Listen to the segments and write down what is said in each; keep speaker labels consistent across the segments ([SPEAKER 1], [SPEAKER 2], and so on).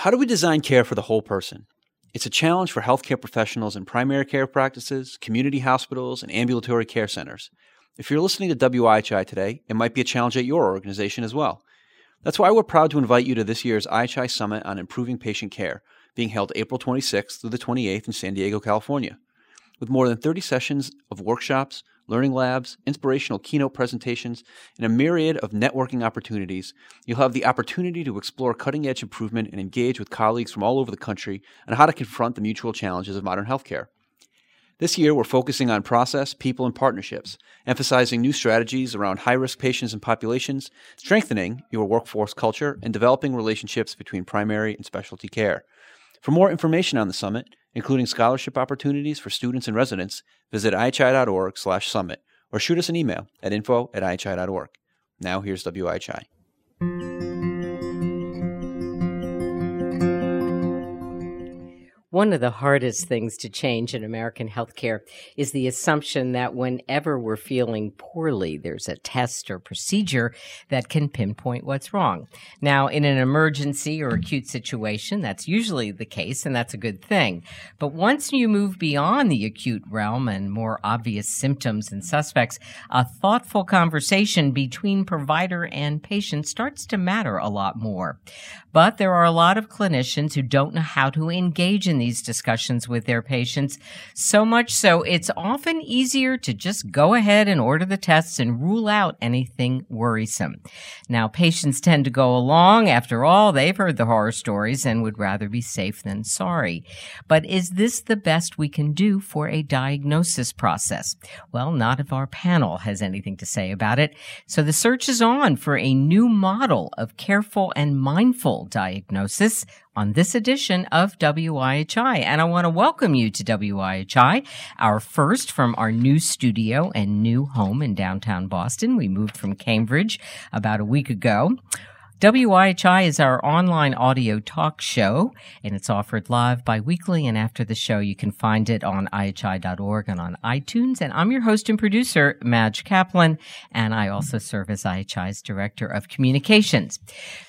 [SPEAKER 1] How do we design care for the whole person? It's a challenge for healthcare professionals in primary care practices, community hospitals, and ambulatory care centers. If you're listening to WIHI today, it might be a challenge at your organization as well. That's why we're proud to invite you to this year's IHI Summit on Improving Patient Care, being held April 26th through the 28th in San Diego, California. With more than 30 sessions of workshops, learning labs, inspirational keynote presentations, and a myriad of networking opportunities, you'll have the opportunity to explore cutting edge improvement and engage with colleagues from all over the country on how to confront the mutual challenges of modern healthcare. This year, we're focusing on process, people, and partnerships, emphasizing new strategies around high risk patients and populations, strengthening your workforce culture, and developing relationships between primary and specialty care. For more information on the summit, including scholarship opportunities for students and residents, visit ihi.org slash summit or shoot us an email at info at ihi.org. Now here's WIHI.
[SPEAKER 2] One of the hardest things to change in American healthcare is the assumption that whenever we're feeling poorly, there's a test or procedure that can pinpoint what's wrong. Now, in an emergency or acute situation, that's usually the case, and that's a good thing. But once you move beyond the acute realm and more obvious symptoms and suspects, a thoughtful conversation between provider and patient starts to matter a lot more. But there are a lot of clinicians who don't know how to engage in these discussions with their patients. So much so, it's often easier to just go ahead and order the tests and rule out anything worrisome. Now, patients tend to go along. After all, they've heard the horror stories and would rather be safe than sorry. But is this the best we can do for a diagnosis process? Well, not if our panel has anything to say about it. So the search is on for a new model of careful and mindful diagnosis on this edition of WIHI. And I want to welcome you to WIHI, our first from our new studio and new home in downtown Boston. We moved from Cambridge about a week ago. WIHI is our online audio talk show, and it's offered live bi-weekly. And after the show, you can find it on IHI.org and on iTunes. And I'm your host and producer, Madge Kaplan, and I also serve as IHI's Director of Communications.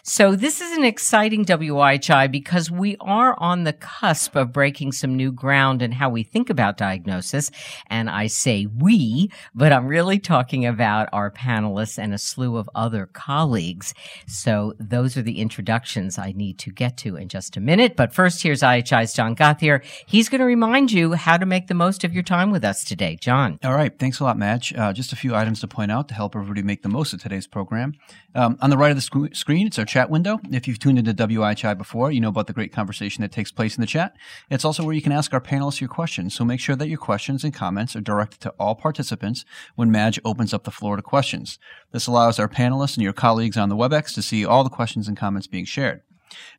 [SPEAKER 2] So this is an exciting WIHI because we are on the cusp of breaking some new ground in how we think about diagnosis. And I say we, but I'm really talking about our panelists and a slew of other colleagues. So those are the introductions I need to get to in just a minute. But first, here's IHI's John Gothier. He's going to remind you how to make the most of your time with us today. John.
[SPEAKER 1] All right. Thanks a lot, Madge. Uh, just a few items to point out to help everybody make the most of today's program. Um, on the right of the sc- screen, it's our chat window. If you've tuned into WIHI before, you know about the great conversation that takes place in the chat. It's also where you can ask our panelists your questions. So make sure that your questions and comments are directed to all participants when Madge opens up the floor to questions. This allows our panelists and your colleagues on the WebEx to see all the questions and comments being shared.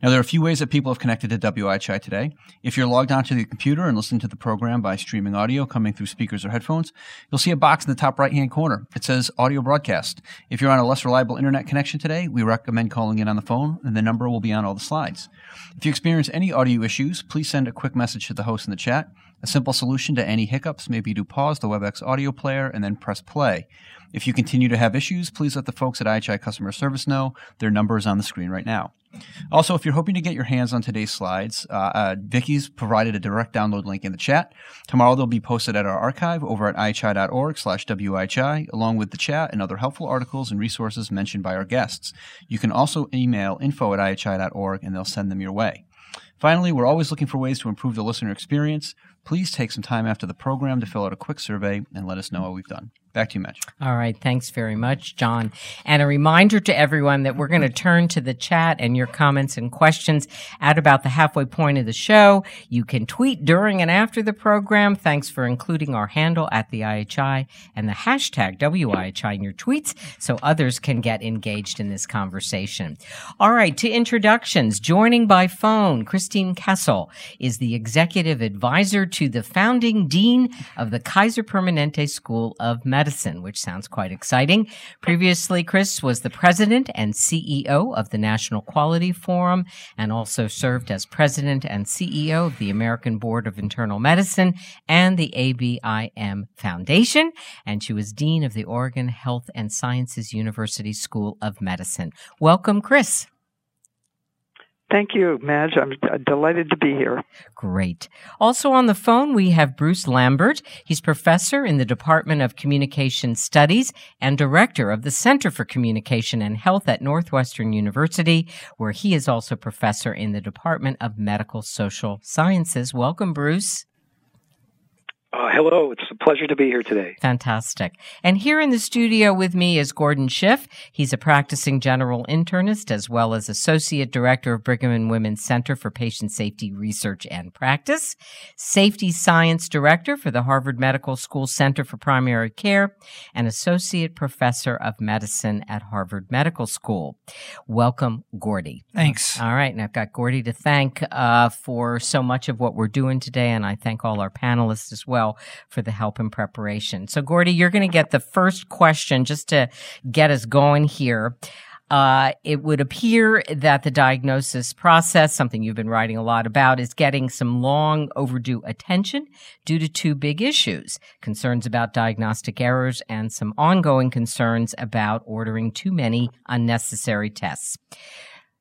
[SPEAKER 1] Now, there are a few ways that people have connected to WIHI today. If you're logged onto the computer and listening to the program by streaming audio coming through speakers or headphones, you'll see a box in the top right hand corner. It says audio broadcast. If you're on a less reliable internet connection today, we recommend calling in on the phone, and the number will be on all the slides. If you experience any audio issues, please send a quick message to the host in the chat. A simple solution to any hiccups may be to pause the WebEx audio player and then press play. If you continue to have issues, please let the folks at IHI Customer Service know. Their number is on the screen right now. Also, if you're hoping to get your hands on today's slides, uh, uh, Vicky's provided a direct download link in the chat. Tomorrow they'll be posted at our archive over at ihi.org slash WIHI, along with the chat and other helpful articles and resources mentioned by our guests. You can also email info at ihi.org and they'll send them your way. Finally, we're always looking for ways to improve the listener experience. Please take some time after the program to fill out a quick survey and let us know what we've done. Back to you, Mitch.
[SPEAKER 2] All right. Thanks very much, John. And a reminder to everyone that we're going to turn to the chat and your comments and questions at about the halfway point of the show. You can tweet during and after the program. Thanks for including our handle at the IHI and the hashtag WIHI in your tweets so others can get engaged in this conversation. All right. To introductions, joining by phone, Christine Cassel is the executive advisor to the founding dean of the Kaiser Permanente School of Medicine medicine, which sounds quite exciting. Previously, Chris was the president and CEO of the National Quality Forum and also served as president and CEO of the American Board of Internal Medicine and the ABIM Foundation. And she was dean of the Oregon Health and Sciences University School of Medicine. Welcome, Chris.
[SPEAKER 3] Thank you, Madge. I'm uh, delighted to be here.
[SPEAKER 2] Great. Also on the phone, we have Bruce Lambert. He's professor in the Department of Communication Studies and director of the Center for Communication and Health at Northwestern University, where he is also professor in the Department of Medical Social Sciences. Welcome, Bruce.
[SPEAKER 4] Uh, hello, it's a pleasure to be here today.
[SPEAKER 2] Fantastic. And here in the studio with me is Gordon Schiff. He's a practicing general internist as well as associate director of Brigham and Women's Center for Patient Safety Research and Practice, safety science director for the Harvard Medical School Center for Primary Care, and associate professor of medicine at Harvard Medical School. Welcome, Gordy.
[SPEAKER 5] Thanks.
[SPEAKER 2] All right. And I've got Gordy to thank uh, for so much of what we're doing today, and I thank all our panelists as well well for the help and preparation. So, Gordy, you're going to get the first question just to get us going here. Uh, it would appear that the diagnosis process, something you've been writing a lot about, is getting some long overdue attention due to two big issues concerns about diagnostic errors and some ongoing concerns about ordering too many unnecessary tests.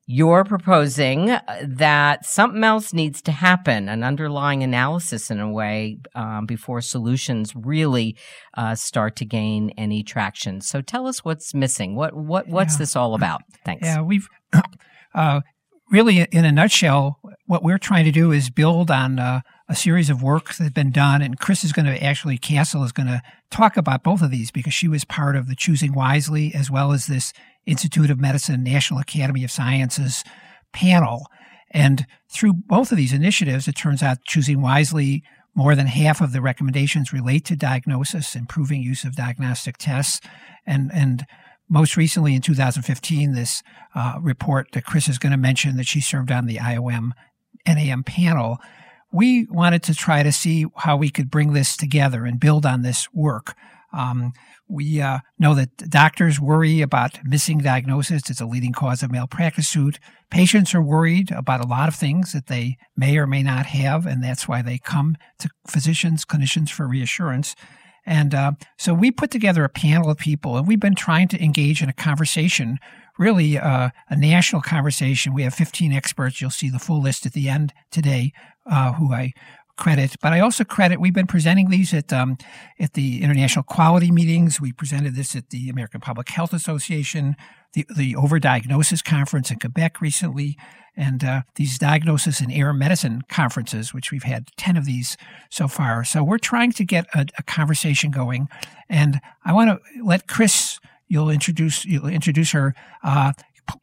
[SPEAKER 2] You're proposing uh, that something else needs to happen, an underlying analysis in a way, um, before solutions really uh, start to gain any traction. So tell us what's missing. What what what's yeah. this all about? Thanks.
[SPEAKER 5] Yeah, we've uh, really, in a nutshell, what we're trying to do is build on uh, a series of work that's been done, and Chris is going to actually Cassel is going to talk about both of these because she was part of the Choosing Wisely as well as this Institute of Medicine National Academy of Sciences panel. And through both of these initiatives, it turns out choosing wisely, more than half of the recommendations relate to diagnosis, improving use of diagnostic tests. And, and most recently in 2015, this uh, report that Chris is going to mention that she served on the IOM NAM panel, we wanted to try to see how we could bring this together and build on this work. Um, we uh, know that doctors worry about missing diagnosis. It's a leading cause of malpractice suit. Patients are worried about a lot of things that they may or may not have, and that's why they come to physicians, clinicians for reassurance. And uh, so we put together a panel of people, and we've been trying to engage in a conversation, really uh, a national conversation. We have 15 experts. You'll see the full list at the end today, uh, who I credit, but I also credit. We've been presenting these at um, at the international quality meetings. We presented this at the American Public Health Association, the the Overdiagnosis Conference in Quebec recently, and uh, these diagnosis and error medicine conferences, which we've had ten of these so far. So we're trying to get a, a conversation going, and I want to let Chris. You'll introduce you'll introduce her. Uh,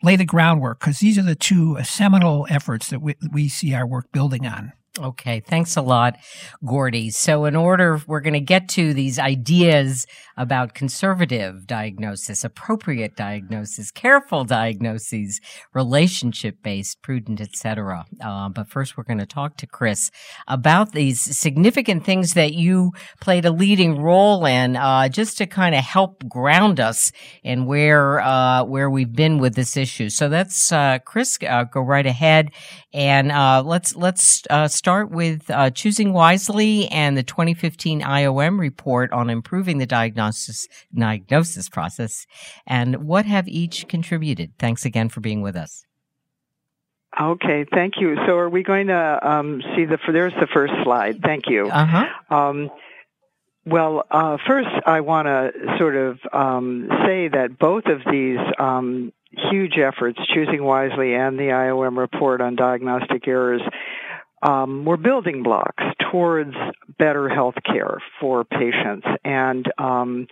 [SPEAKER 5] lay the groundwork because these are the two seminal efforts that we, we see our work building on.
[SPEAKER 2] Okay, thanks a lot, Gordy. So, in order, we're going to get to these ideas about conservative diagnosis, appropriate diagnosis, careful diagnoses, relationship-based, prudent, etc. Uh, but first, we're going to talk to Chris about these significant things that you played a leading role in, uh, just to kind of help ground us in where uh, where we've been with this issue. So, that's uh, Chris. Uh, go right ahead and uh, let's let's start start with uh, choosing wisely and the 2015 IOM report on improving the diagnosis diagnosis process, and what have each contributed. Thanks again for being with us.
[SPEAKER 3] Okay, thank you. So, are we going to um, see the? There's the first slide. Thank you.
[SPEAKER 2] Uh huh. Um,
[SPEAKER 3] well, uh, first, I want to sort of um, say that both of these um, huge efforts, Choosing Wisely and the IOM report on diagnostic errors, um, we're building blocks towards better health care for patients. And um,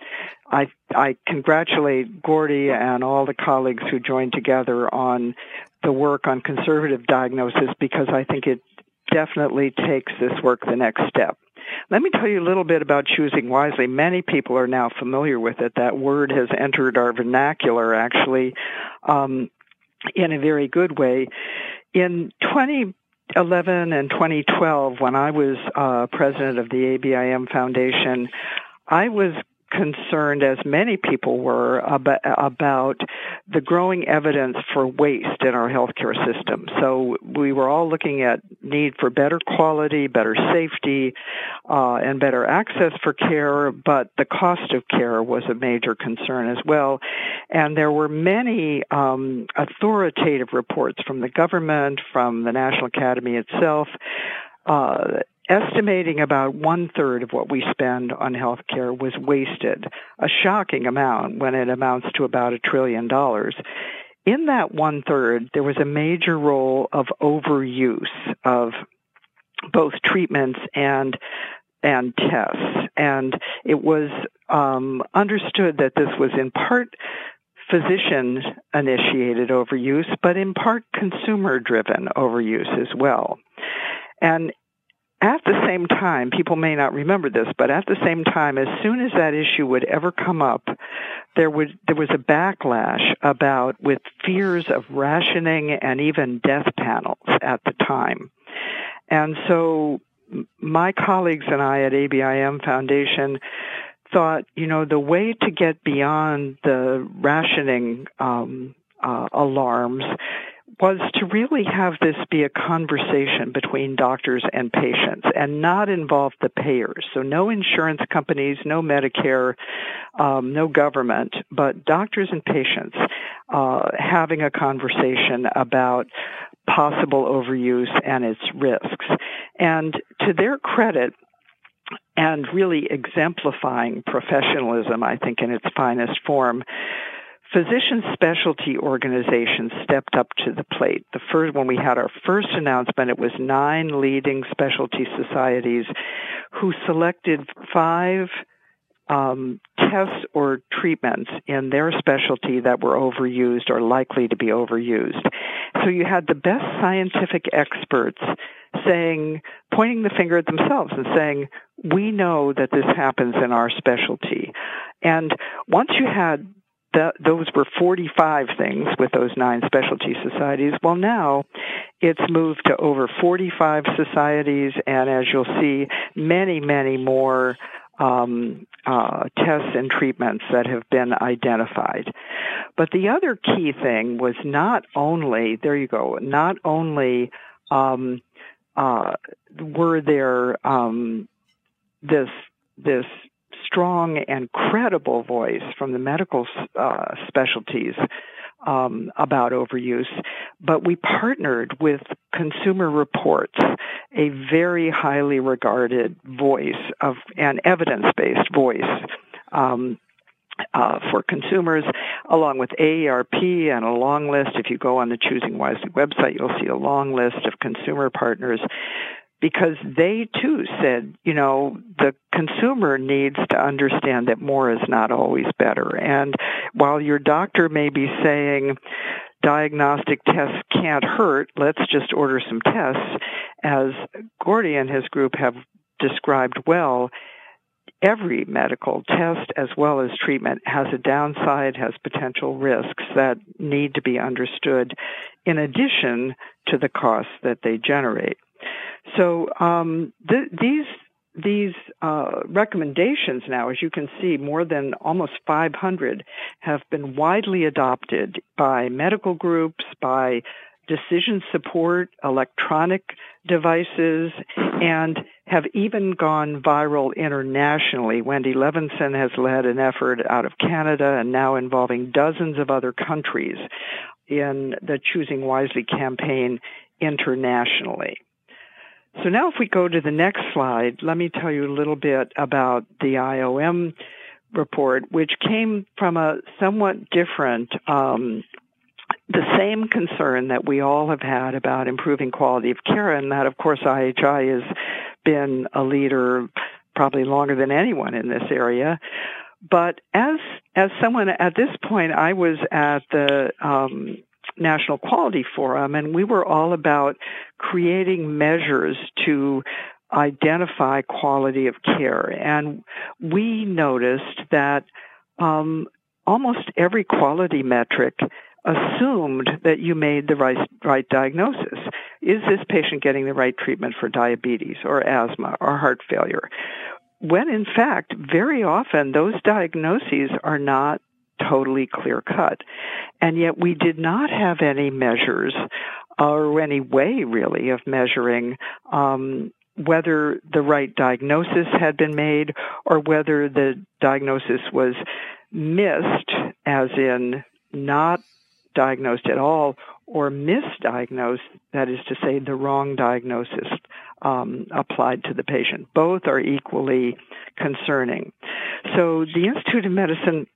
[SPEAKER 3] I, I congratulate Gordy and all the colleagues who joined together on the work on conservative diagnosis because I think it definitely takes this work the next step. Let me tell you a little bit about choosing wisely. Many people are now familiar with it. That word has entered our vernacular actually um, in a very good way. In 20 2011 and 2012, when I was uh, president of the ABIM Foundation, I was concerned, as many people were, about, about the growing evidence for waste in our healthcare system. So we were all looking at need for better quality, better safety, uh, and better access for care, but the cost of care was a major concern as well. And there were many um, authoritative reports from the government, from the National Academy itself, uh, estimating about one third of what we spend on healthcare was wasted, a shocking amount when it amounts to about a trillion dollars. In that one third, there was a major role of overuse of both treatments and and tests, and it was um, understood that this was in part physician initiated overuse, but in part consumer driven overuse as well. And at the same time, people may not remember this, but at the same time, as soon as that issue would ever come up, there would there was a backlash about with fears of rationing and even death panels at the time. And so my colleagues and I at ABIM Foundation thought, you know, the way to get beyond the rationing um, uh, alarms was to really have this be a conversation between doctors and patients and not involve the payers. So no insurance companies, no Medicare, um, no government, but doctors and patients uh, having a conversation about possible overuse and its risks. And to their credit, and really exemplifying professionalism, I think, in its finest form, physician specialty organizations stepped up to the plate. The first, when we had our first announcement, it was nine leading specialty societies who selected five um, tests or treatments in their specialty that were overused or likely to be overused. So you had the best scientific experts saying, pointing the finger at themselves and saying, we know that this happens in our specialty. And once you had those were 45 things with those nine specialty societies. Well, now it's moved to over 45 societies, and as you'll see, many, many more um, uh, tests and treatments that have been identified. But the other key thing was not only, there you go, not only um, uh, were there um, this this strong and credible voice from the medical uh, specialties um, about overuse, but we partnered with Consumer Reports, a very highly regarded voice of an evidence-based voice. Um, uh, for consumers, along with AARP and a long list. If you go on the Choosing Wisely website, you'll see a long list of consumer partners because they too said, you know, the consumer needs to understand that more is not always better. And while your doctor may be saying, diagnostic tests can't hurt, let's just order some tests, as Gordy and his group have described well, every medical test as well as treatment has a downside, has potential risks that need to be understood in addition to the costs that they generate. So um, th- these these uh, recommendations now, as you can see, more than almost 500 have been widely adopted by medical groups, by decision support, electronic devices, and have even gone viral internationally. Wendy Levinson has led an effort out of Canada and now involving dozens of other countries in the Choosing Wisely campaign internationally. So now if we go to the next slide, let me tell you a little bit about the IOM report, which came from a somewhat different, um, the same concern that we all have had about improving quality of care, and that of course IHI has been a leader probably longer than anyone in this area. But as as someone at this point, I was at the um, National Quality Forum, and we were all about creating measures to identify quality of care. And we noticed that um, almost every quality metric assumed that you made the right, right diagnosis. Is this patient getting the right treatment for diabetes or asthma or heart failure? when in fact, very often those diagnoses are not totally clear cut. And yet we did not have any measures or any way really of measuring um, whether the right diagnosis had been made or whether the diagnosis was missed, as in not diagnosed at all, or misdiagnosed, that is to say, the wrong diagnosis um, applied to the patient. Both are equally concerning. So the Institute of Medicine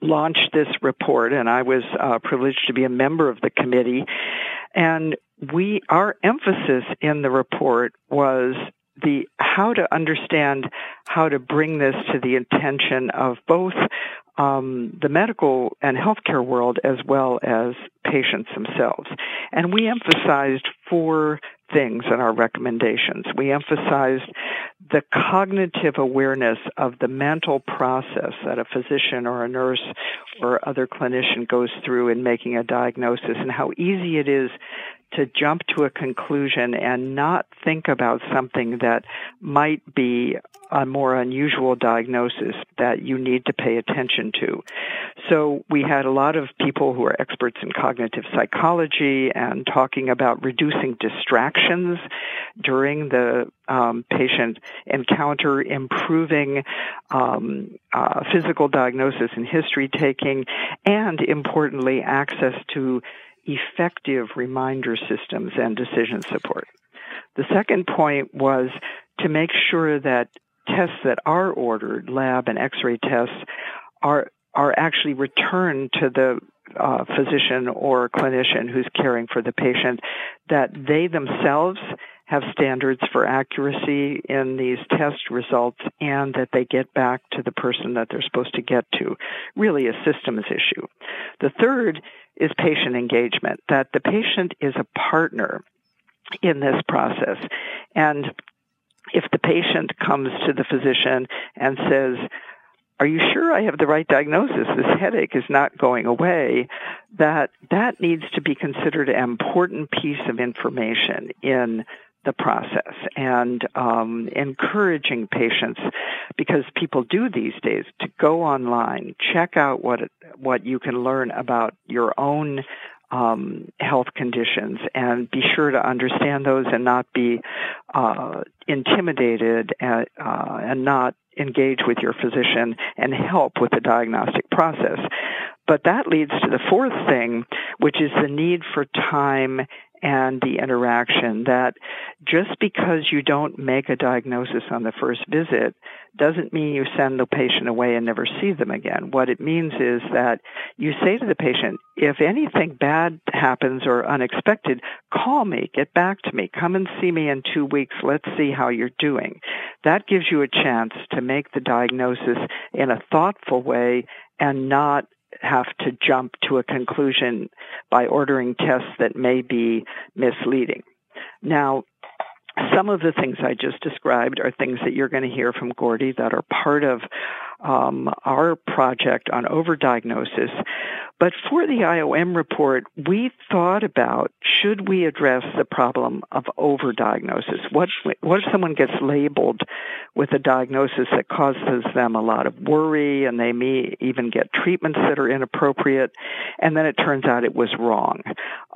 [SPEAKER 3] launched this report, and I was uh, privileged to be a member of the committee. And we, our emphasis in the report was the how to understand how to bring this to the attention of both um, the medical and healthcare world as well as patients themselves. And we emphasized four things in our recommendations. We emphasized the cognitive awareness of the mental process that a physician or a nurse or other clinician goes through in making a diagnosis and how easy it is to jump to a conclusion and not think about something that might be a more unusual diagnosis that you need to pay attention to. So we had a lot of people who are experts in cognitive psychology and talking about reducing distractions during the um, patient encounter, improving um, uh, physical diagnosis and history taking, and importantly, access to effective reminder systems and decision support. The second point was to make sure that tests that are ordered, lab and x-ray tests, are are actually returned to the uh, physician or clinician who's caring for the patient, that they themselves have standards for accuracy in these test results and that they get back to the person that they're supposed to get to. Really a systems issue. The third is patient engagement, that the patient is a partner in this process. And if the patient comes to the physician and says, are you sure I have the right diagnosis? This headache is not going away. That that needs to be considered an important piece of information in the process and um, encouraging patients because people do these days to go online, check out what what you can learn about your own um, health conditions, and be sure to understand those and not be uh, intimidated and, uh, and not engage with your physician and help with the diagnostic process. But that leads to the fourth thing, which is the need for time and the interaction that just because you don't make a diagnosis on the first visit doesn't mean you send the patient away and never see them again. What it means is that you say to the patient, if anything bad happens or unexpected, call me, get back to me, come and see me in two weeks, let's see how you're doing. That gives you a chance to make the diagnosis in a thoughtful way and not have to jump to a conclusion by ordering tests that may be misleading. Now, some of the things I just described are things that you're going to hear from Gordy that are part of um, our project on overdiagnosis. But for the IOM report, we thought about should we address the problem of overdiagnosis? What, what if someone gets labeled with a diagnosis that causes them a lot of worry and they may even get treatments that are inappropriate and then it turns out it was wrong?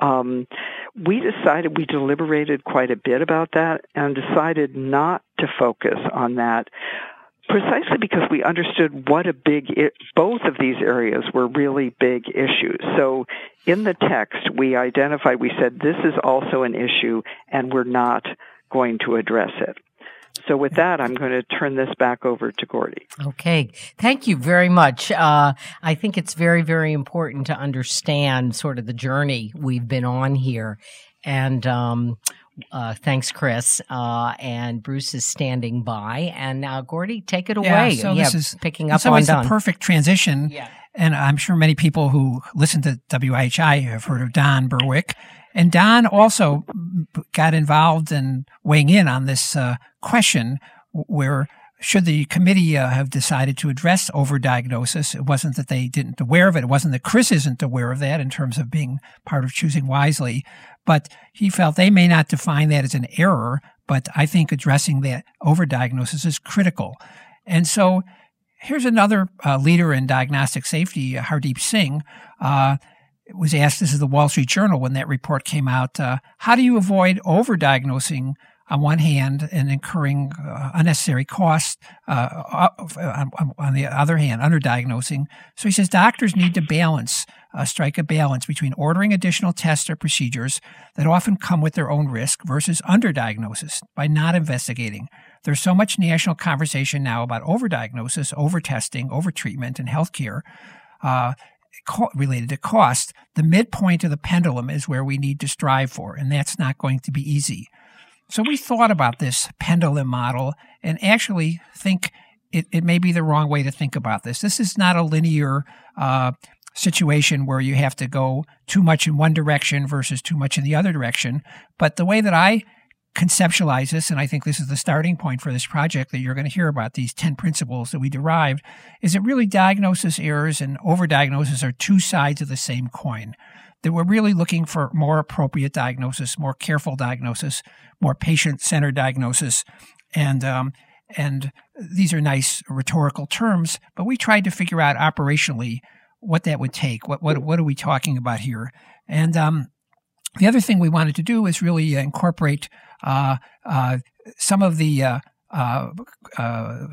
[SPEAKER 3] Um, we decided, we deliberated quite a bit about that and decided not to focus on that precisely because we understood what a big both of these areas were really big issues. So in the text we identified we said this is also an issue and we're not going to address it. So with that, I'm going to turn this back over to Gordy.
[SPEAKER 2] Okay. Thank you very much. Uh, I think it's very, very important to understand sort of the journey we've been on here. And um, uh, thanks, Chris. Uh, and Bruce is standing by. And now, Gordy, take it away.
[SPEAKER 5] Yeah, so yeah, this is
[SPEAKER 2] picking up on
[SPEAKER 5] the perfect transition.
[SPEAKER 2] Yeah.
[SPEAKER 5] And I'm sure many people who listen to WIHI have heard of Don Berwick. And Don also got involved in weighing in on this uh, question where should the committee uh, have decided to address overdiagnosis, it wasn't that they didn't aware of it. It wasn't that Chris isn't aware of that in terms of being part of choosing wisely, but he felt they may not define that as an error, but I think addressing that overdiagnosis is critical. And so here's another uh, leader in diagnostic safety, Hardeep Singh. Uh, was asked, this is the Wall Street Journal when that report came out, uh, how do you avoid overdiagnosing on one hand and incurring uh, unnecessary costs uh, on, on, the other hand, underdiagnosing. So he says doctors need to balance, uh, strike a balance between ordering additional tests or procedures that often come with their own risk versus underdiagnosis by not investigating. There's so much national conversation now about overdiagnosis, overtesting, overtreatment in healthcare. Uh, related to cost, the midpoint of the pendulum is where we need to strive for, and that's not going to be easy. So we thought about this pendulum model and actually think it, it may be the wrong way to think about this. This is not a linear uh, situation where you have to go too much in one direction versus too much in the other direction. But the way that I conceptualize this, and I think this is the starting point for this project that you're going to hear about, these 10 principles that we derived, is that really diagnosis errors and overdiagnosis are two sides of the same coin that we're really looking for more appropriate diagnosis, more careful diagnosis, more patient-centered diagnosis, and um, and these are nice rhetorical terms, but we tried to figure out operationally what that would take. What what what are we talking about here? And um, the other thing we wanted to do is really incorporate uh, uh, some of the uh, uh, uh,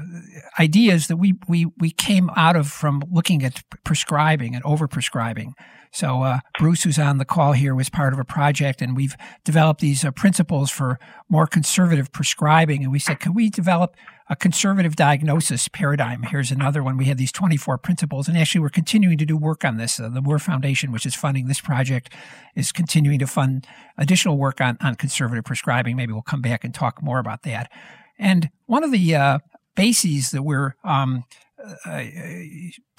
[SPEAKER 5] ideas that we, we, we came out of from looking at prescribing and overprescribing. So uh, Bruce, who's on the call here, was part of a project, and we've developed these uh, principles for more conservative prescribing. And we said, could we develop a conservative diagnosis paradigm? Here's another one. We had these 24 principles, and actually, we're continuing to do work on this. Uh, the Moore Foundation, which is funding this project, is continuing to fund additional work on, on conservative prescribing. Maybe we'll come back and talk more about that. And one of the uh, bases that we're um, uh,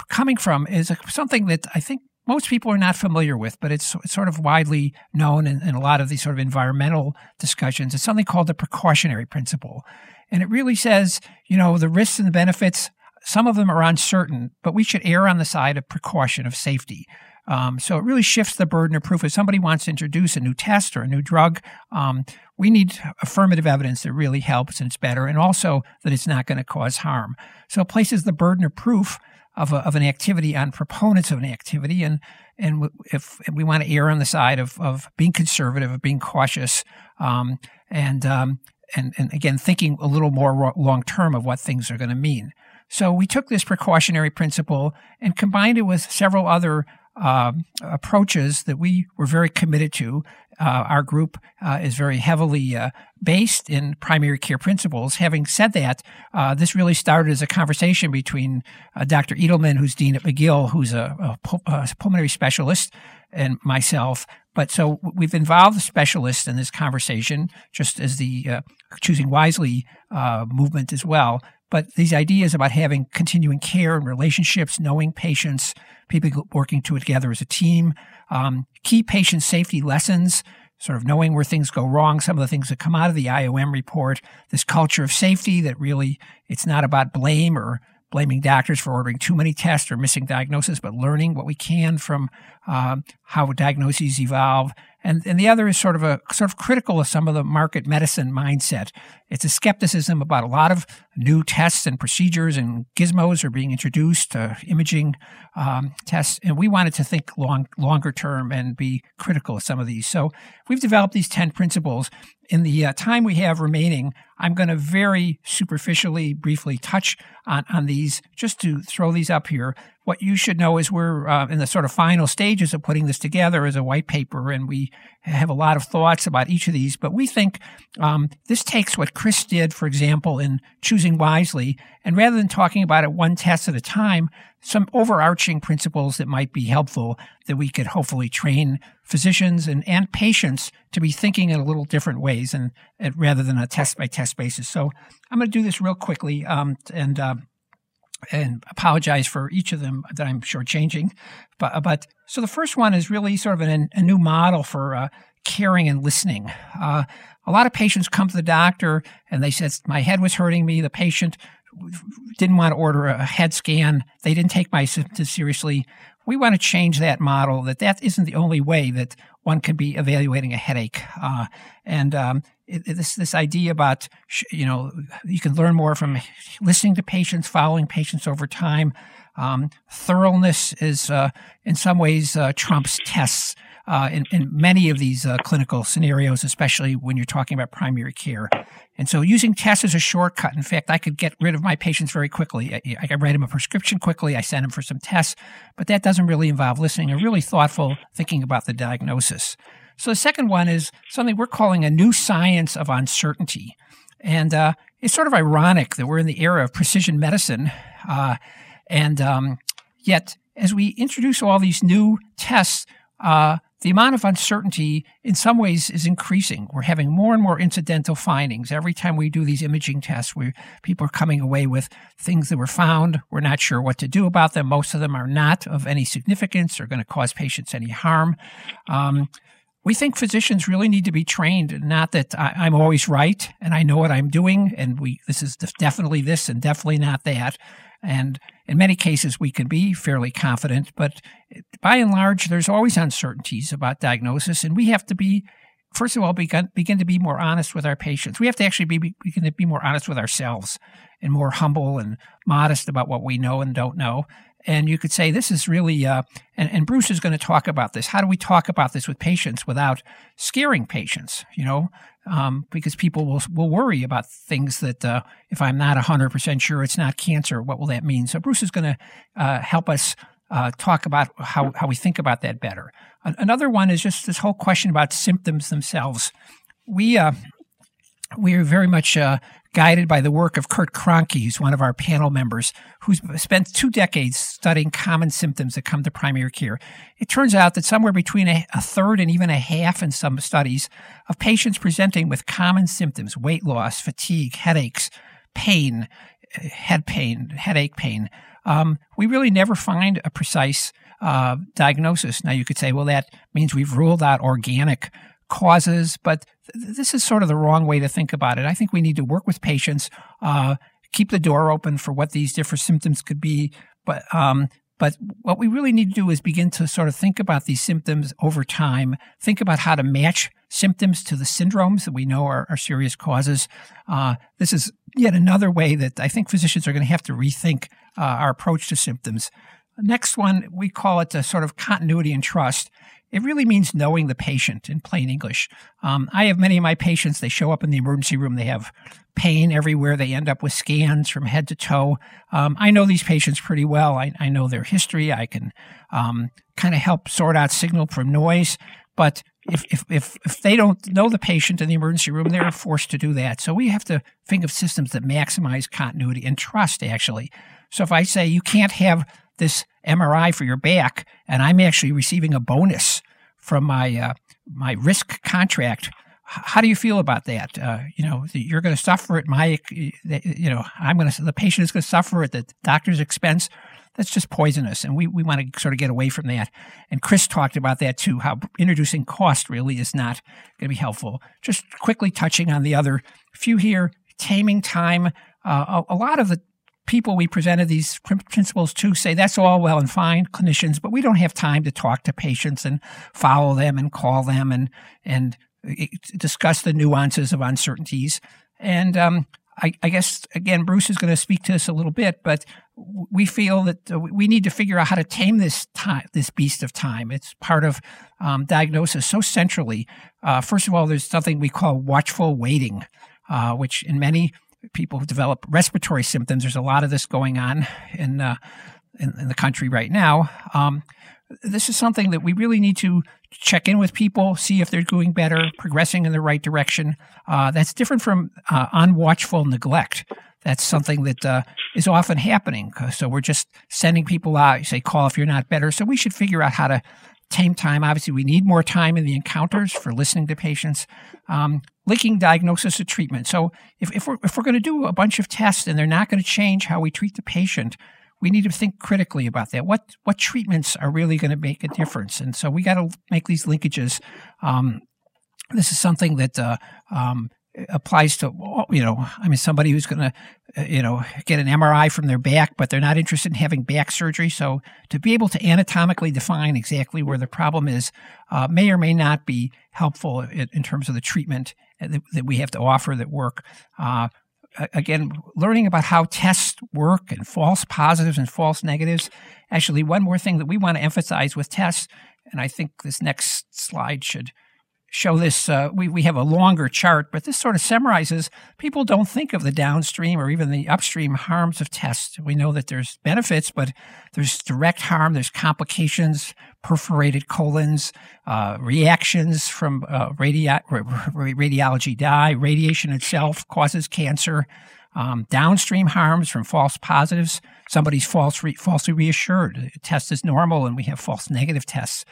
[SPEAKER 5] coming from is something that I think most people are not familiar with, but it's, it's sort of widely known in, in, a lot of these sort of environmental discussions. It's something called the precautionary principle. And it really says, you know, the risks and the benefits, some of them are uncertain, but we should err on the side of precaution, of safety. Um, so it really shifts the burden of proof. If somebody wants to introduce a new test or a new drug, um, we need affirmative evidence that really helps and it's better, and also that it's not going to cause harm. So it places the burden of proof of, a, of an activity on proponents of an activity, and and if we want to err on the side of, of being conservative, of being cautious, um, and um, and and again thinking a little more long term of what things are going to mean. So we took this precautionary principle and combined it with several other uh, approaches that we were very committed to. Uh, our group uh, is very heavily uh, based in primary care principles. Having said that, uh, this really started as a conversation between uh, Dr. Eidelman, who's dean at McGill, who's a, a, pulmonary specialist, and myself. But so we've involved the specialists in this conversation, just as the choosing wisely movement as well. But these ideas about having continuing care and relationships, knowing patients, people working together as a team, um, key patient safety lessons, sort of knowing where things go wrong, some of the things that come out of the IOM report, this culture of safety that really it's not about blame or blaming doctors for ordering too many tests or missing diagnosis, but learning what we can from um, how diagnoses evolve. And, and the other is sort of a sort of critical of some of the market medicine mindset. It's a skepticism about a lot of new tests and procedures and gizmos are being introduced, uh, imaging um, tests, and we wanted to think long, longer term and be critical of some of these. So we've developed these 10 principles in the uh, time we have remaining, I'm going to very superficially, briefly touch on, on these just to throw these up here. What you should know is we're uh, in the sort of final stages of putting this together as a white paper, and we have a lot of thoughts about each of these. But we think um, this takes what Chris did, for example, in choosing wisely, and rather than talking about it one test at a time, some overarching principles that might be helpful that we could hopefully train physicians and, and patients to be thinking in a little different ways and, and rather than a test by test basis. So I'm going to do this real quickly um, and uh, and apologize for each of them that I'm shortchanging. But, but so the first one is really sort of an, a new model for uh, caring and listening. Uh, a lot of patients come to the doctor and they said, My head was hurting me. The patient didn't want to order a head scan. They didn't take my symptoms seriously. We want to change that model that that isn't the only way that one can be evaluating a headache. Uh, and um, this this idea about you know you can learn more from listening to patients, following patients over time. Um, thoroughness is uh, in some ways uh, trumps tests uh, in, in, many of these uh, clinical scenarios, especially when you're talking about primary care. And so using tests is a shortcut. In fact, I could get rid of my patients very quickly. I, I write them a prescription quickly. I send them for some tests, but that doesn't really involve listening or really thoughtful thinking about the diagnosis. So the second one is something we're calling a new science of uncertainty. And uh, it's sort of ironic that we're in the era of precision medicine. Uh, and um, yet, as we introduce all these new tests, uh, the amount of uncertainty in some ways is increasing. We're having more and more incidental findings. Every time we do these imaging tests, we people are coming away with things that were found. We're not sure what to do about them. Most of them are not of any significance or going to cause patients any harm. Um, we think physicians really need to be trained. Not that I, am always right and I know what I'm doing, and we this is definitely this and definitely not that. And in many cases, we can be fairly confident, but by and large, there's always uncertainties about diagnosis, and we have to be, first of all, begin, begin to be more honest with our patients. We have to actually be begin to be more honest with ourselves and more humble and modest about what we know and don't know. And you could say this is really, uh, and, and Bruce is going to talk about this. How do we talk about this with patients without scaring patients? You know, um, because people will will worry about things that uh, if I'm not 100% sure it's not cancer, what will that mean? So Bruce is going to uh, help us uh, talk about how, how we think about that better. Another one is just this whole question about symptoms themselves. We uh, we are very much uh, guided by the work of Kurt Kroenke, who's one of our panel members, who's spent two decades studying common symptoms that come to primary care. It turns out that somewhere between a, a third and even a half in some studies of patients presenting with common symptoms, weight loss, fatigue, headaches, pain, head pain, headache pain, um, we really never find a precise uh, diagnosis. Now, you could say, well, that means we've ruled out organic causes, but th- this is sort of the wrong way to think about it. I think we need to work with patients, uh, keep the door open for what these different symptoms could be, but um, but what we really need to do is begin to sort of think about these symptoms over time, think about how to match symptoms to the syndromes that we know are, are serious causes. Uh, this is yet another way that I think physicians are going to have to rethink uh, our approach to symptoms. Next one, we call it a sort of continuity and trust. It really means knowing the patient in plain English. Um, I have many of my patients, they show up in the emergency room, they have pain everywhere, they end up with scans from head to toe. Um, I know these patients pretty well. I, I know their history. I can um, kind of help sort out signal from noise. But if, if, if, if they don't know the patient in the emergency room, they're forced to do that. So we have to think of systems that maximize continuity and trust, actually. So if I say you can't have this MRI for your back, and I'm actually receiving a bonus from my uh, my risk contract. How do you feel about that? Uh, you know, you're going to suffer at my, you know, I'm going to, the patient is going to suffer at the doctor's expense. That's just poisonous. And we, we want to sort of get away from that. And Chris talked about that too, how introducing cost really is not going to be helpful. Just quickly touching on the other few here, taming time. Uh, a, a lot of the people we presented these principles to say that's all well and fine, clinicians, but we don't have time to talk to patients and follow them and call them and and discuss the nuances of uncertainties. And um, I, I, guess again, Bruce is going to speak to this a little bit, but we feel that uh, we need to figure out how to tame this time, this beast of time. It's part of um, diagnosis so centrally. Uh, first of all, there's something we call watchful waiting, uh, which in many people who develop respiratory symptoms. There's a lot of this going on in uh, in, in, the country right now. Um, this is something that we really need to check in with people, see if they're doing better, progressing in the right direction. Uh, that's different from uh, unwatchful neglect. That's something that uh, is often happening. So we're just sending people out. You say, call if you're not better. So we should figure out how to tame time. Obviously, we need more time in the encounters for listening to patients. Um, linking diagnosis to treatment. So if, if we're, if we're going to do a bunch of tests and they're not going to change how we treat the patient, we need to think critically about that. What what treatments are really going to make a difference? And so we got to make these linkages. Um, this is something that uh, um, applies to you know i mean somebody who's going to uh, you know get an mri from their back but they're not interested in having back surgery. So to be able to anatomically define exactly where the problem is uh, may or may not be helpful in, in, terms of the treatment that, that, we have to offer that work. Uh, again learning about how tests work and false positives and false negatives. Actually one more thing that we want to emphasize with tests and i think this next slide should show this. Uh, we, we have a longer chart, but this sort of summarizes people don't think of the downstream or even the upstream harms of tests. We know that there's benefits, but there's direct harm, there's complications, perforated colons, uh, reactions from uh, radi- radiology dye, radiation itself causes cancer. Um, downstream harms from false positives. Somebody's false re- falsely reassured. A test is normal, and we have false negative tests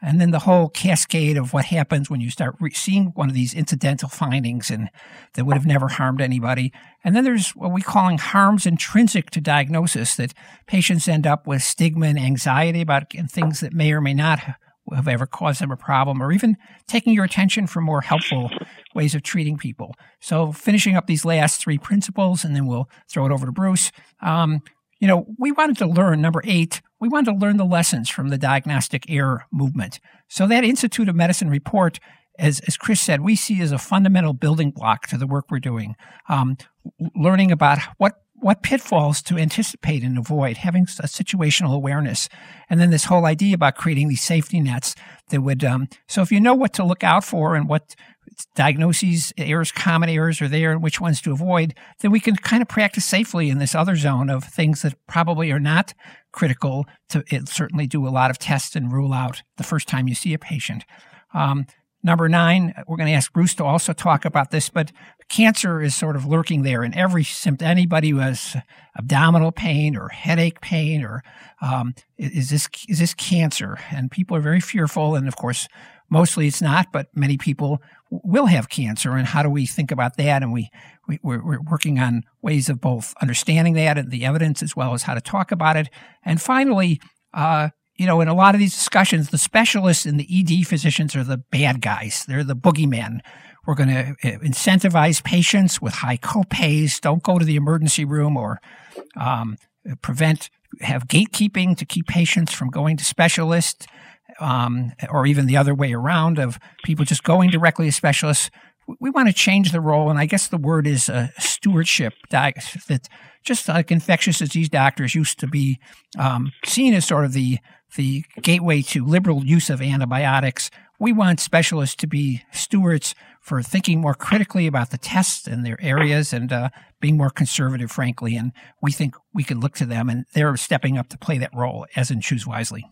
[SPEAKER 5] and then the whole cascade of what happens when you start re- seeing one of these incidental findings and that would have never harmed anybody. And then there's what we're calling harms intrinsic to diagnosis that patients end up with stigma and anxiety about things that may or may not have ever caused them a problem, or even taking your attention for more helpful ways of treating people. So, finishing up these last three principles, and then we'll throw it over to Bruce. Um, you know, we wanted to learn, number eight, we wanted to learn the lessons from the diagnostic error movement. So that Institute of Medicine report, as, as Chris said, we see as a fundamental building block to the work we're doing. Um, learning about what what pitfalls to anticipate and avoid, having a situational awareness, and then this whole idea about creating these safety nets that would. Um, so if you know what to look out for and what diagnoses, errors, common errors are there, and which ones to avoid, then we can kind of practice safely in this other zone of things that probably are not critical to it, certainly do a lot of tests and rule out the first time you see a patient. Um, number nine, we're going to ask Bruce to also talk about this, but cancer is sort of lurking there in every symptom. Anybody who has abdominal pain or headache pain or um, is this is this cancer? And people are very fearful, and of course Mostly it's not, but many people will have cancer. And how do we think about that? And we, we we're, working on ways of both understanding that and the evidence as well as how to talk about it. And finally, uh, you know, in a lot of these discussions, the specialists and the ED physicians are the bad guys. They're the boogeymen. We're going to uh, incentivize patients with high copays. Don't go to the emergency room or um, prevent, have gatekeeping to keep patients from going to specialists um, or even the other way around of people just going directly to specialists. We want to change the role, and I guess the word is uh, stewardship. That just like infectious disease doctors used to be um, seen as sort of the the gateway to liberal use of antibiotics. We want specialists to be stewards for thinking more critically about the tests and their areas and uh, being more conservative, frankly. And we think we can look to them, and they're stepping up to play that role as in Choose Wisely.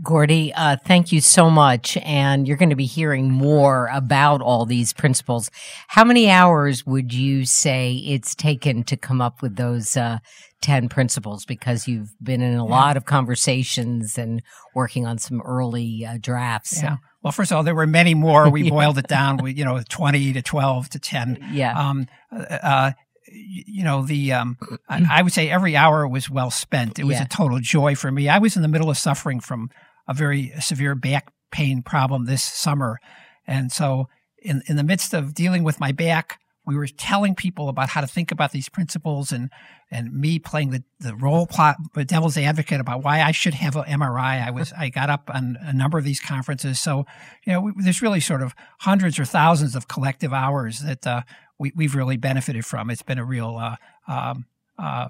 [SPEAKER 2] Gordy, uh, thank you so much. And you're going to be hearing more about all these principles. How many hours would you say it's taken to come up with those uh, 10 principles? Because you've been in a lot of conversations and working on some early uh, drafts.
[SPEAKER 5] Yeah. Well, first of all, there were many more. We yeah. boiled it down, we, you know, 20 to 12 to 10.
[SPEAKER 2] Yeah. Um, uh,
[SPEAKER 5] uh you know the um, I, I, would say every hour was well spent. It was yeah. a total joy for me. I was in the middle of suffering from a very severe back pain problem this summer. And so, in, in the midst of dealing with my back, we were telling people about how to think about these principles and, and me playing the, the role plot, the devil's advocate about why I should have an MRI. I was, I got up on a number of these conferences. So, you know, we, there's really sort of hundreds or thousands of collective hours that uh, we, we've really benefited from. It's been a real uh, um, uh,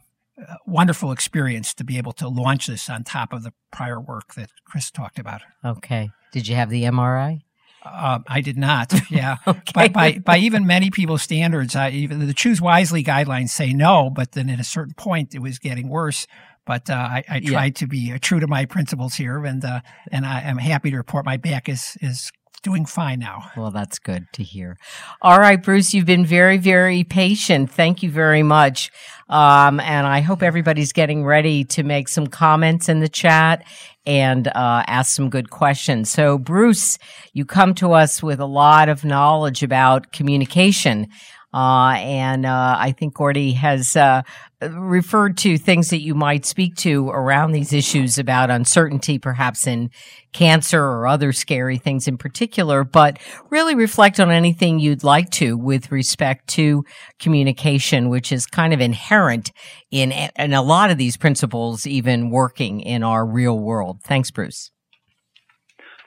[SPEAKER 5] wonderful experience to be able to launch this on top of the prior work that Chris talked about.
[SPEAKER 2] Okay. Did you have the MRI?
[SPEAKER 5] Uh, I did not. Yeah, okay. but by by even many people's standards, I even the Choose Wisely guidelines say no. But then at a certain point, it was getting worse. But uh, I, I, tried yeah. to be true to my principles here, and uh, and I am happy to report my back is is doing fine now.
[SPEAKER 2] Well, that's good to hear. All right, Bruce, you've been very, very patient. Thank you very much. Um, and I hope everybody's getting ready to make some comments in the chat and uh, ask some good questions. So, Bruce, you come to us with a lot of knowledge about communication. Uh, and uh, I think Gordy has uh, referred to things that you might speak to around these issues about uncertainty, perhaps in cancer or other scary things in particular, but really reflect on anything you'd like to with respect to communication, which is kind of inherent in, in a lot of these principles, even working in our real world. Thanks, Bruce.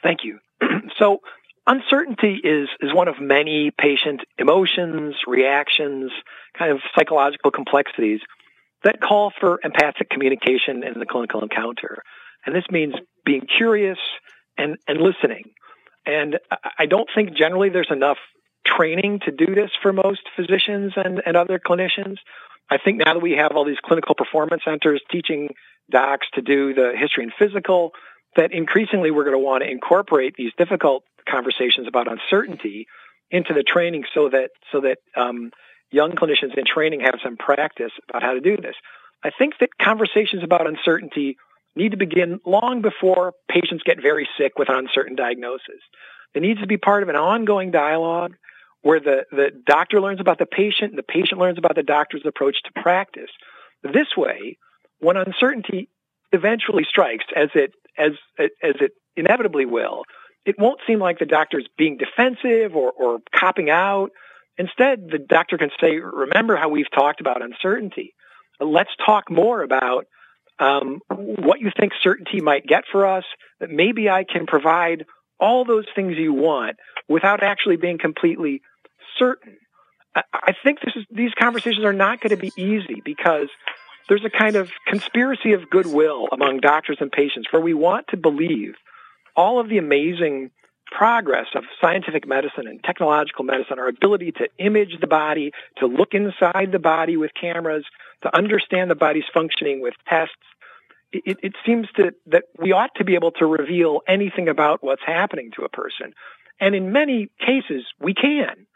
[SPEAKER 4] Thank you. so, uncertainty is, is one of many patient emotions, reactions, kind of psychological complexities that call for empathic communication in the clinical encounter. And this means being curious and, and listening. And I don't think generally there's enough training to do this for most physicians and, and other clinicians. I think now that we have all these clinical performance centers teaching docs to do the history and physical, that increasingly we're going to want to incorporate these difficult conversations about uncertainty into the training so that so that um, young clinicians in training have some practice about how to do this. I think that conversations about uncertainty need to begin long before patients get very sick with an uncertain diagnosis. It needs to be part of an ongoing dialogue where the, the doctor learns about the patient and the patient learns about the doctor's approach to practice. This way, when uncertainty eventually strikes, as it as as it inevitably will, it won't seem like the doctor's being defensive or, or copping out. Instead, the doctor can say, remember how we've talked about uncertainty. Let's talk more about um, what you think certainty might get for us, that maybe I can provide all those things you want without actually being completely certain. I, think this is, these conversations are not going to be easy because there's a kind of conspiracy of goodwill among doctors and patients where we want to believe all of the amazing progress of scientific medicine and technological medicine, our ability to image the body, to look inside the body with cameras, to understand the body's functioning with tests, it, it seems to, that we ought to be able to reveal anything about what's happening to a person. And in many cases, we can.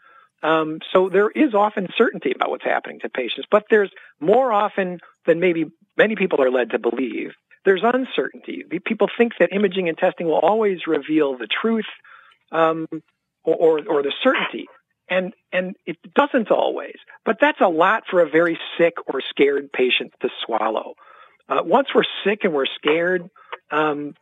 [SPEAKER 4] Um, so there is often certainty about what's happening to patients, but there's more often than maybe many people are led to believe. There's uncertainty. People think that imaging and testing will always reveal the truth um, or, or, or the certainty, and and it doesn't always. But that's a lot for a very sick or scared patient to swallow. Uh, once we're sick and we're scared, um,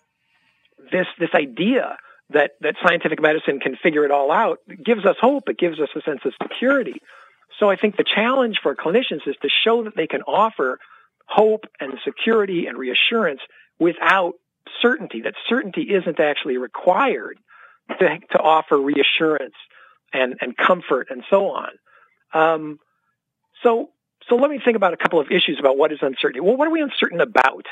[SPEAKER 4] this this idea that that scientific medicine can figure it all out gives us hope. It gives us a sense of security. So I think the challenge for clinicians is to show that they can offer hope and security and reassurance without certainty. That certainty isn't actually required to, to offer reassurance and, and comfort and so on. Um, so so let me think about a couple of issues about what is uncertainty. Well, what are we uncertain about?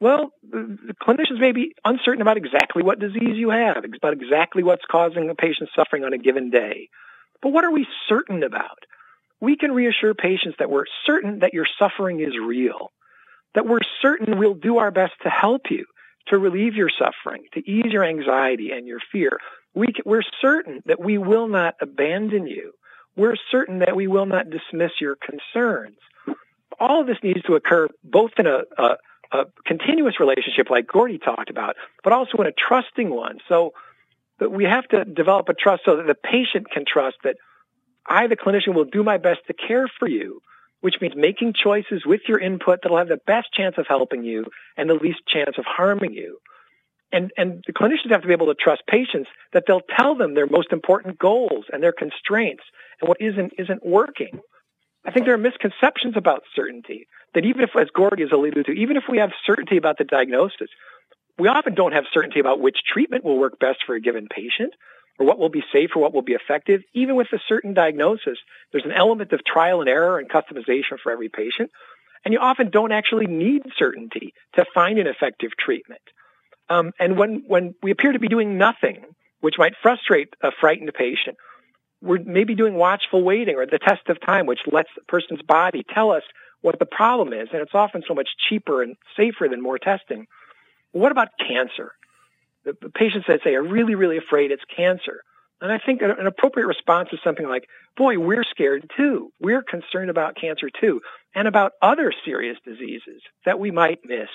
[SPEAKER 4] Well, the, the clinicians may be uncertain about exactly what disease you have, about exactly what's causing a patient's suffering on a given day. But what are we certain about? We can reassure patients that we're certain that your suffering is real, that we're certain we'll do our best to help you, to relieve your suffering, to ease your anxiety and your fear. We can, we're certain that we will not abandon you. We're certain that we will not dismiss your concerns. All of this needs to occur both in a, a a continuous relationship like Gordy talked about, but also in a trusting one. So that we have to develop a trust so that the patient can trust that I, the clinician, will do my best to care for you, which means making choices with your input that'll have the best chance of helping you and the least chance of harming you. And, and the clinicians have to be able to trust patients that they'll tell them their most important goals and their constraints and what isn't, isn't working. I think there are misconceptions about certainty that even if, as Gordy has alluded to, even if we have certainty about the diagnosis, we often don't have certainty about which treatment will work best for a given patient or what will be safe or what will be effective. Even with a certain diagnosis, there's an element of trial and error and customization for every patient. And you often don't actually need certainty to find an effective treatment. Um, and when, when we appear to be doing nothing, which might frustrate a frightened patient, we're maybe doing watchful waiting or the test of time, which lets the person's body tell us what the problem is. And it's often so much cheaper and safer than more testing. What about cancer? The, patients that say are really, really afraid it's cancer. And I think an appropriate response is something like, boy, we're scared too. We're concerned about cancer too and about other serious diseases that we might miss.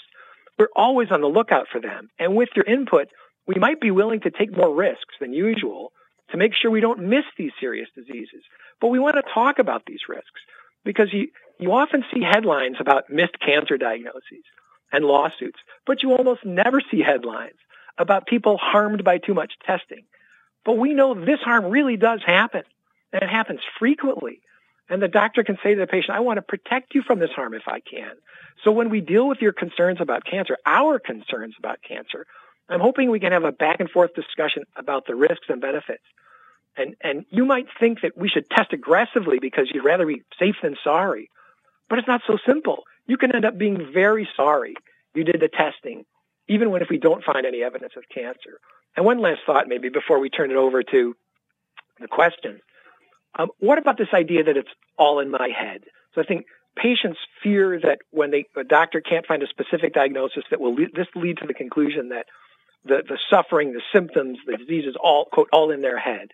[SPEAKER 4] We're always on the lookout for them. And with your input, we might be willing to take more risks than usual to make sure we don't miss these serious diseases. But we want to talk about these risks because you, you often see headlines about missed cancer diagnoses and lawsuits, but you almost never see headlines about people harmed by too much testing. But we know this harm really does happen, and it happens frequently. And the doctor can say to the patient, I want to protect you from this harm if I can. So when we deal with your concerns about cancer, our concerns about cancer, I'm hoping we can have a back and forth discussion about the risks and benefits. And, and you might think that we should test aggressively because you'd rather be safe than sorry. But it's not so simple. You can end up being very sorry you did the testing, even when if we don't find any evidence of cancer. And one last thought, maybe before we turn it over to the question. Um, what about this idea that it's all in my head? So I think patients fear that when they, a doctor can't find a specific diagnosis that will lead, this lead to the conclusion that the, the suffering, the symptoms, the disease is all, quote, all in their head.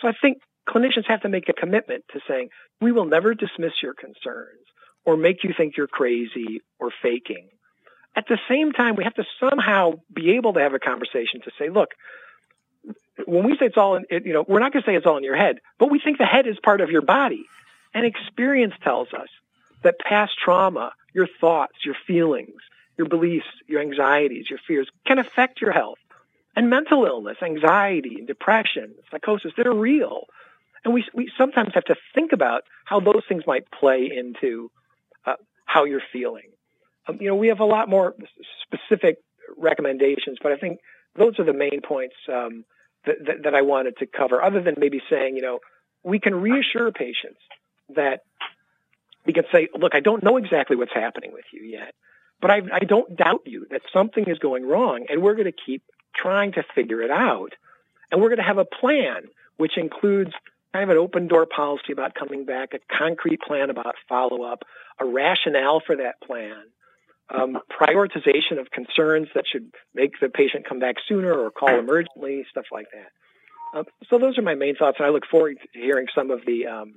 [SPEAKER 4] So I think clinicians have to make a commitment to saying, we will never dismiss your concerns or make you think you're crazy or faking. At the same time, we have to somehow be able to have a conversation to say, look, when we say it's all in, it, you know, we're not going to say it's all in your head, but we think the head is part of your body. And experience tells us that past trauma, your thoughts, your feelings, your beliefs, your anxieties, your fears can affect your health. And mental illness, anxiety, and depression, psychosis, they're real. And we, we sometimes have to think about how those things might play into uh, how you're feeling. Um, you know, we have a lot more specific recommendations, but I think those are the main points um, that, that, that I wanted to cover, other than maybe saying, you know, we can reassure patients that we can say, look, I don't know exactly what's happening with you yet, but I, I don't doubt you that something is going wrong, and we're going to keep trying to figure it out. And we're going to have a plan, which includes kind of an open door policy about coming back, a concrete plan about follow up, a rationale for that plan, um, prioritization of concerns that should make the patient come back sooner or call emergently, stuff like that. Um, so those are my main thoughts, and I look forward to hearing some of the um,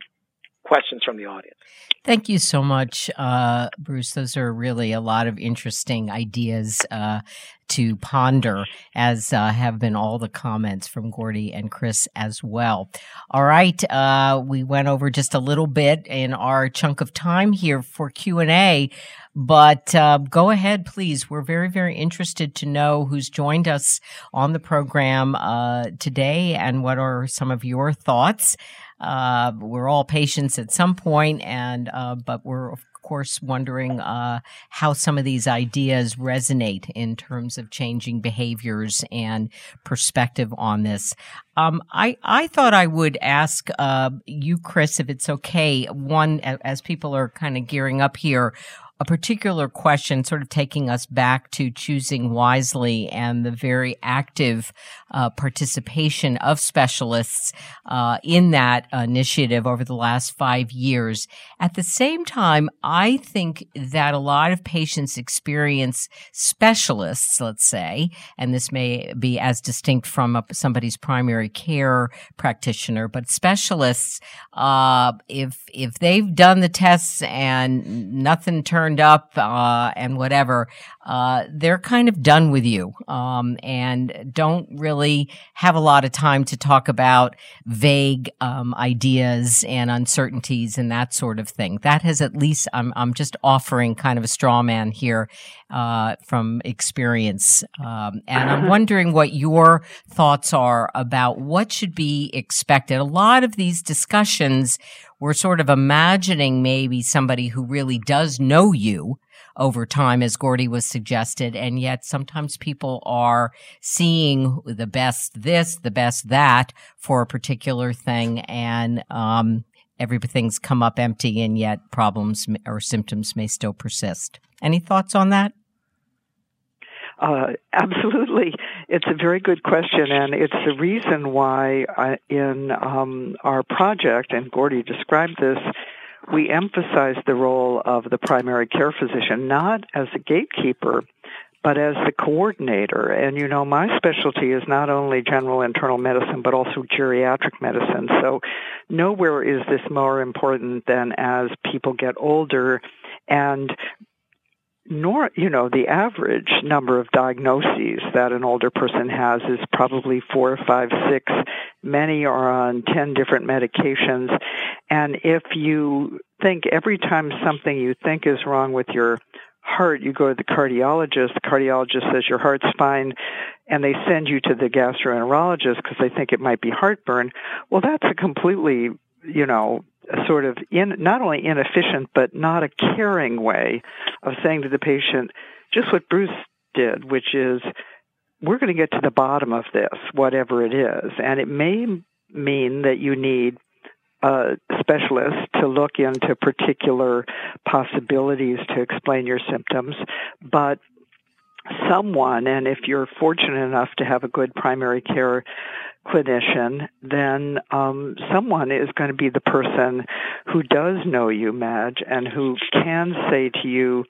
[SPEAKER 4] questions from the audience.
[SPEAKER 2] Thank you so much, uh, Bruce. Those are really a lot of interesting ideas uh, to ponder, as uh, have been all the comments from Gordy and Chris as well. All right, uh, we went over just a little bit in our chunk of time here for Q and A, but uh, go ahead, please. We're very, very interested to know who's joined us on the program uh, today and what are some of your thoughts. Uh, we're all patients at some point, and uh, but we're of course wondering uh, how some of these ideas resonate in terms of changing behaviors and perspective on this. Um, I I thought I would ask uh, you, Chris, if it's okay. One, as people are kind of gearing up here, a particular question, sort of taking us back to choosing wisely and the very active uh, participation of specialists uh, in that initiative over the last five years. At the same time, I think that a lot of patients experience specialists, let's say, and this may be as distinct from a, somebody's primary care practitioner, but specialists, uh, if if they've done the tests and nothing turns turned up uh, and whatever, uh, they're kind of done with you um, and don't really have a lot of time to talk about vague um, ideas and uncertainties and that sort of thing. That has at least I'm I'm just offering kind of a straw man here uh, from experience, um, and I'm wondering what your thoughts are about what should be expected. A lot of these discussions we're sort of imagining maybe somebody who really does know you over time, as Gordy was suggested. And yet sometimes people are seeing the best this, the best that for a particular thing. And, um, everything's come up empty and yet problems or symptoms may still persist. Any thoughts on that?
[SPEAKER 3] Uh, absolutely. It's a very good question, and it's the reason why uh, in um, our project, and Gordy described this, we emphasize the role of the primary care physician not as a gatekeeper, but as the coordinator. And you know, my specialty is not only general internal medicine, but also geriatric medicine. So nowhere is this more important than as people get older and nor you know the average number of diagnoses that an older person has is probably four five six. Many are on ten different medications. And if you think every time something you think is wrong with your heart you go to the cardiologist the cardiologist says your heart's fine and they send you to the gastroenterologist because they think it might be heartburn well that's a completely you know sort of in, not only inefficient but not a caring way of saying to the patient just what Bruce did, which is we're going to get to the bottom of this, whatever it is, and it may mean that you need a specialist to look into particular possibilities to explain your symptoms, but someone, and if you're fortunate enough to have a good primary care clinician, then um, someone is going to be the person who does know you, Madge, and who can say to you,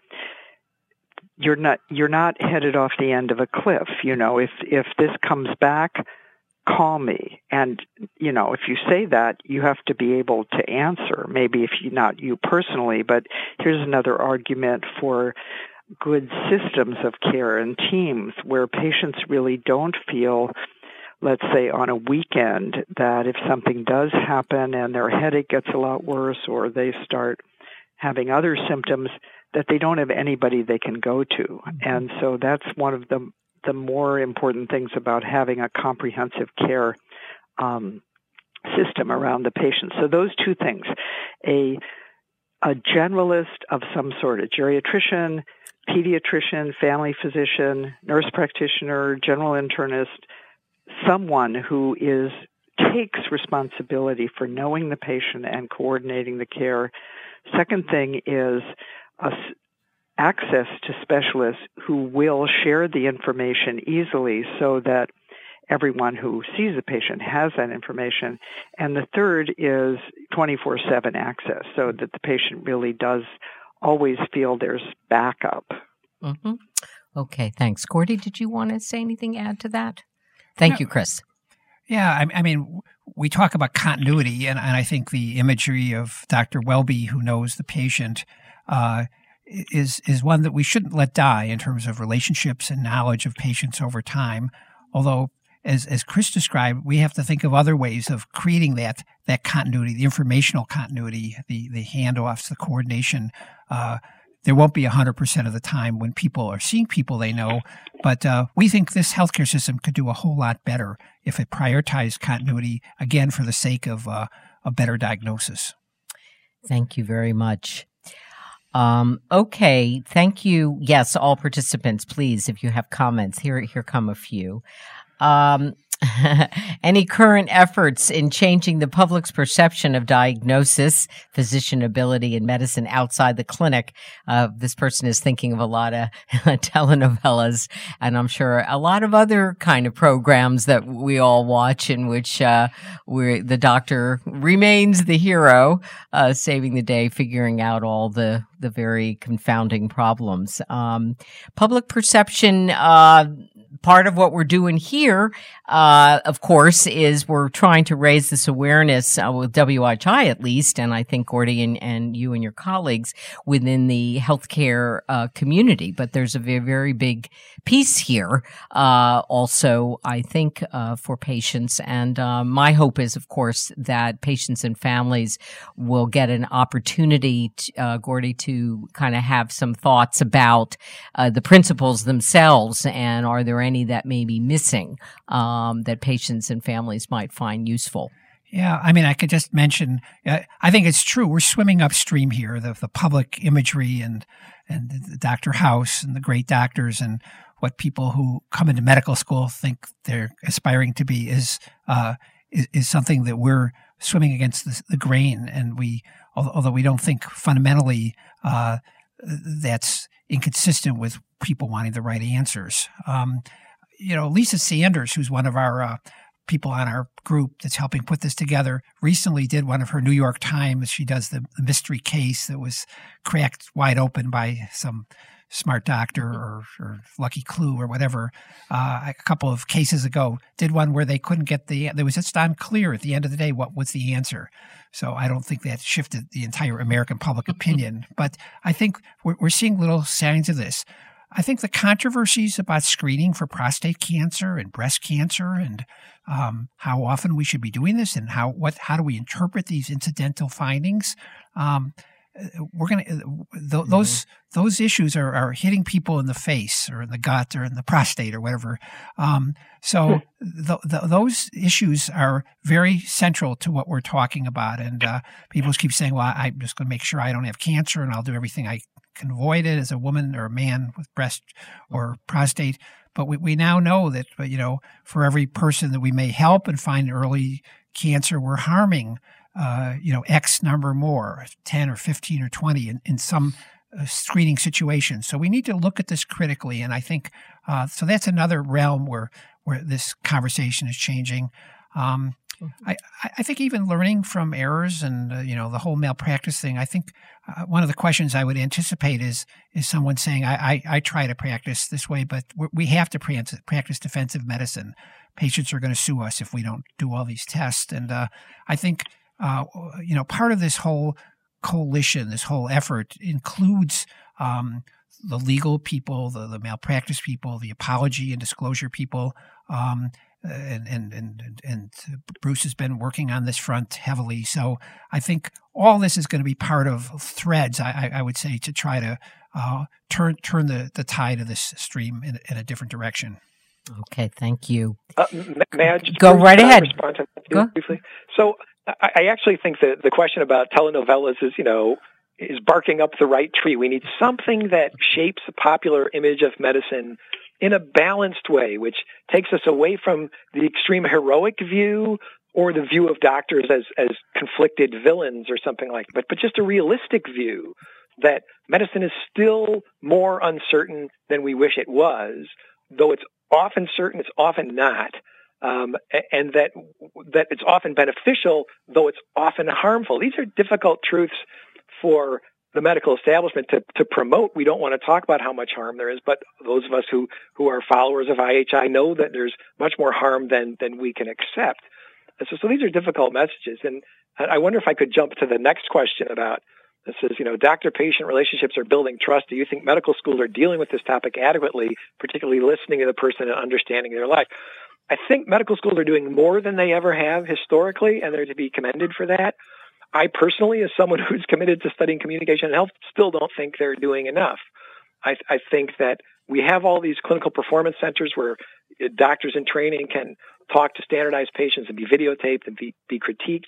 [SPEAKER 3] "You're not you're not headed off the end of a cliff." You know, if if this comes back, call me. And you know, if you say that, you have to be able to answer. Maybe if you not you personally, but here's another argument for good systems of care and teams where patients really don't feel let's say on a weekend that if something does happen and their headache gets a lot worse or they start having other symptoms that they don't have anybody they can go to mm-hmm. and so that's one of the the more important things about having a comprehensive care um, system around the patient so those two things a a generalist of some sort a geriatrician pediatrician family physician nurse practitioner general internist someone who is takes responsibility for knowing the patient and coordinating the care. Second thing is access to specialists who will share the information easily so that everyone who sees the patient has that information. And the third is 24-7 access so that the patient really does always feel there's backup.
[SPEAKER 2] Mm-hmm. Okay, thanks. Gordy, did you want to say anything, add to that? Thank you, Chris.
[SPEAKER 5] Yeah, I, I, mean, we talk about continuity, and, and, I think the imagery of Dr. Welby, who knows the patient, uh, is is one that we shouldn't let die in terms of relationships and knowledge of patients over time. Although, as as Chris described, we have to think of other ways of creating that that continuity, the informational continuity, the the handoffs, the coordination. Uh, there won't be 100% of the time when people are seeing people they know, but uh, we think this healthcare system could do a whole lot better if it prioritized continuity, again, for the sake of uh, a better diagnosis.
[SPEAKER 2] Thank you very much. Um, okay, thank you. Yes, all participants, please, if you have comments, here here come a few. Um, Any current efforts in changing the public's perception of diagnosis, physician ability, and medicine outside the clinic? Uh, this person is thinking of a lot of telenovelas, and I'm sure a lot of other kind of programs that we all watch, in which uh, the doctor remains the hero, uh, saving the day, figuring out all the the very confounding problems. Um, public perception uh, part of what we're doing here, uh, of course, is we're trying to raise this awareness uh, with IHI at least, and I think Gordy and, and you and your colleagues within the healthcare uh, community. But there's a very, very big piece here, uh, also, I think, uh, for patients. And uh, my hope is, of course, that patients and families will get an opportunity, to, Gordy, to kind of have some thoughts about the principles themselves, and are there any that may be missing um, that patients and families might find useful?
[SPEAKER 5] Yeah, I mean, I could just mention. Uh, I think it's true. We're swimming upstream here. The the public imagery and and Dr. House and the great doctors and what people who come into medical school think they're aspiring to be is uh, is, is, something that we're swimming against the, the, grain. And we, although we don't think fundamentally uh, that's inconsistent with people wanting the right answers. Um, you know, Lisa Sanders, who's one of our uh, people on our group that's helping put this together, recently did one of her New York Times. She does the, the mystery case that was cracked wide open by some Smart Doctor or, or Lucky Clue or whatever, uh, a couple of cases ago, did one where they couldn't get the, there was just unclear at the end of the day what was the answer. So I don't think that shifted the entire American public opinion. but I think we're, we're seeing little signs of this. I think the controversies about screening for prostate cancer and breast cancer and um, how often we should be doing this and how what how do we interpret these incidental findings um, we're going to th- mm-hmm. those those issues are, are hitting people in the face or in the gut or in the prostate or whatever. Um, so the, the, those issues are very central to what we're talking about. And uh, people just keep saying, "Well, I'm just going to make sure I don't have cancer, and I'll do everything I can avoid it as a woman or a man with breast or prostate." But we, we now know that you know for every person that we may help and find early cancer, we're harming uh, you know, X number more, 10 or 15 or 20 in, in some uh, screening situations. So we need to look at this critically. And I think, uh, so that's another realm where, where this conversation is changing. Um. I, I think even learning from errors and uh, you know the whole malpractice thing. I think uh, one of the questions I would anticipate is is someone saying I, I, I try to practice this way, but we have to practice defensive medicine. Patients are going to sue us if we don't do all these tests, and uh, I think uh, you know, part of this whole coalition, this whole effort includes um, the legal people, the, the malpractice people, the apology and disclosure people. Um, and, and, and, and Bruce has been working on this front heavily. So I think all this is going to be part of threads, I, I would say, to try to uh, turn, turn the, the tide of this stream in, in a different direction.
[SPEAKER 2] Okay, thank you.
[SPEAKER 4] Uh, may I just
[SPEAKER 2] go right ahead?
[SPEAKER 4] Go. briefly? So I actually think that the question about telenovelas is, you know, is barking up the right tree. We need something that shapes the popular image of medicine in a balanced way, which takes us away from the extreme heroic view or the view of doctors as, as conflicted villains or something like that, but, but just a realistic view that medicine is still more uncertain than we wish it was, though it's often certain, it's often not um, and that that it's often beneficial, though it's often harmful. These are difficult truths for the medical establishment to, to promote. We don't want to talk about how much harm there is, but those of us who, who are followers of IHI know that there's much more harm than, than we can accept. And so, so these are difficult messages. And I wonder if I could jump to the next question about this is, you know, doctor-patient relationships are building trust. Do you think medical schools are dealing with this topic adequately, particularly listening to the person and understanding their life? I think medical schools are doing more than they ever have historically, and they're to be commended for that. I personally, as someone who's committed to studying communication and health, still don't think they're doing enough. I, I think that we have all these clinical performance centers where uh, doctors in training can talk to standardized patients and be videotaped and be, be critiqued.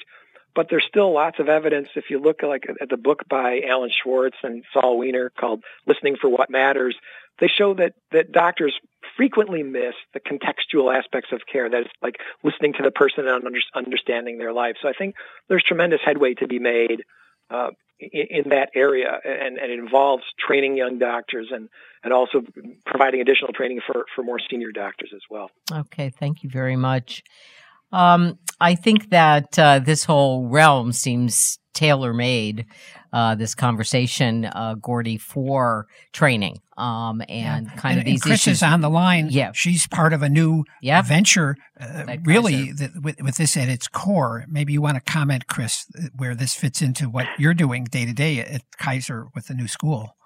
[SPEAKER 4] But there's still lots of evidence. If you look like at the book by Alan Schwartz and Saul Weiner called "Listening for What Matters," they show that that doctors frequently miss the contextual aspects of care that is like listening to the person and understanding their life. So i think there's tremendous headway to be made uh, in, in, that area and, and, it involves training young doctors and and also providing additional training for for more senior doctors as well.
[SPEAKER 2] Okay thank you very much. Um, I think that uh, this whole realm seems tailor made uh, this conversation, uh, Gordy, for training um, and yeah. kind
[SPEAKER 5] and,
[SPEAKER 2] of these
[SPEAKER 5] and Chris
[SPEAKER 2] issues.
[SPEAKER 5] is on the line.
[SPEAKER 2] Yeah,
[SPEAKER 5] she's part of a new yeah. venture. Uh, really, with, with this at its core. Maybe you want to comment, Chris, where this fits into what you're doing day to day at Kaiser with the new school.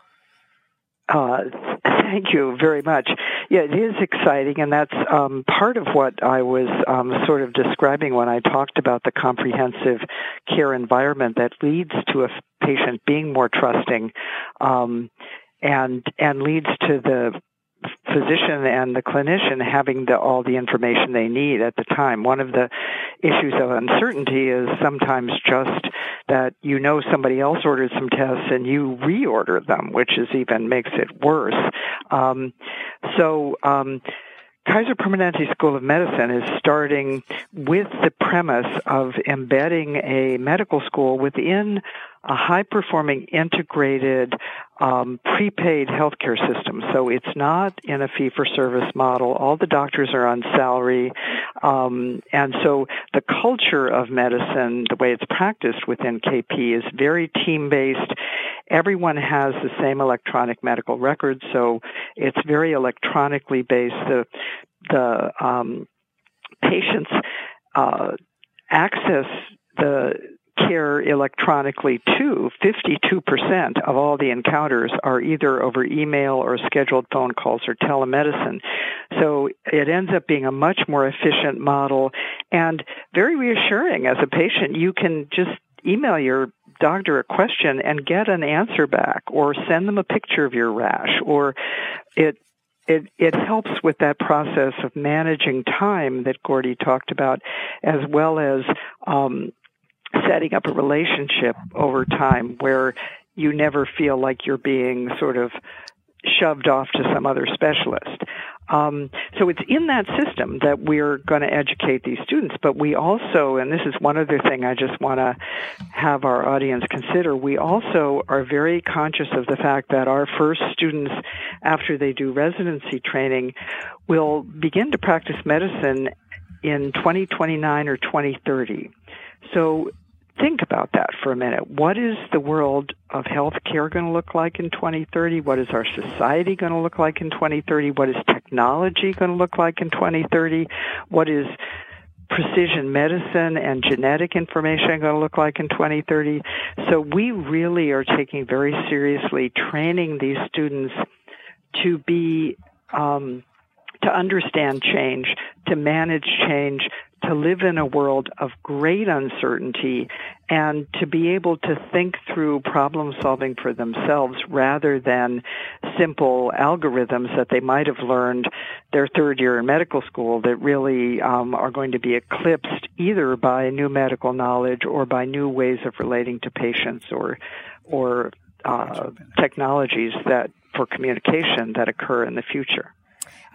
[SPEAKER 3] Uh, thank you very much. Yeah, it is exciting, and that's um, part of what I was um, sort of describing when I talked about the comprehensive care environment that leads to a patient being more trusting, um, and and leads to the physician and the clinician having the, all the information they need at the time. One of the issues of uncertainty is sometimes just that you know somebody else ordered some tests and you reorder them, which is even makes it worse. Um, so. Um, Kaiser Permanente School of Medicine is starting with the premise of embedding a medical school within a high performing integrated um, prepaid healthcare system. So it's not in a fee for service model. All the doctors are on salary. Um, and so the culture of medicine, the way it's practiced within KP, is very team based everyone has the same electronic medical record, so it's very electronically based. The the um, patients uh, access the care electronically too. 52% of all the encounters are either over email or scheduled phone calls or telemedicine. So it ends up being a much more efficient model and very reassuring as a patient. You can just email your doctor a question and get an answer back or send them a picture of your rash or it it, it helps with that process of managing time that Gordy talked about, as well as um, setting up a relationship over time where you never feel like you're being sort of shoved off to some other specialist. Um, so it's in that system that we're going to educate these students. But we also, and this is one other thing I just want to have our audience consider, we also are very conscious of the fact that our first students, after they do residency training, will begin to practice medicine in 2029 or 2030. So think about that for a minute. What is the world of healthcare going to look like in 2030? What is our society going to look like in 2030? What is technology going to look like in 2030? What is precision medicine and genetic information going to look like in 2030? So we really are taking very seriously training these students to be um, to understand change, to manage change, to live in a world of great uncertainty and to be able to think through problem solving for themselves rather than simple algorithms that they might have learned their third year in medical school that really um, are going to be eclipsed either by new medical knowledge or by new ways of relating to patients or or uh, technologies that for communication that occur in the future.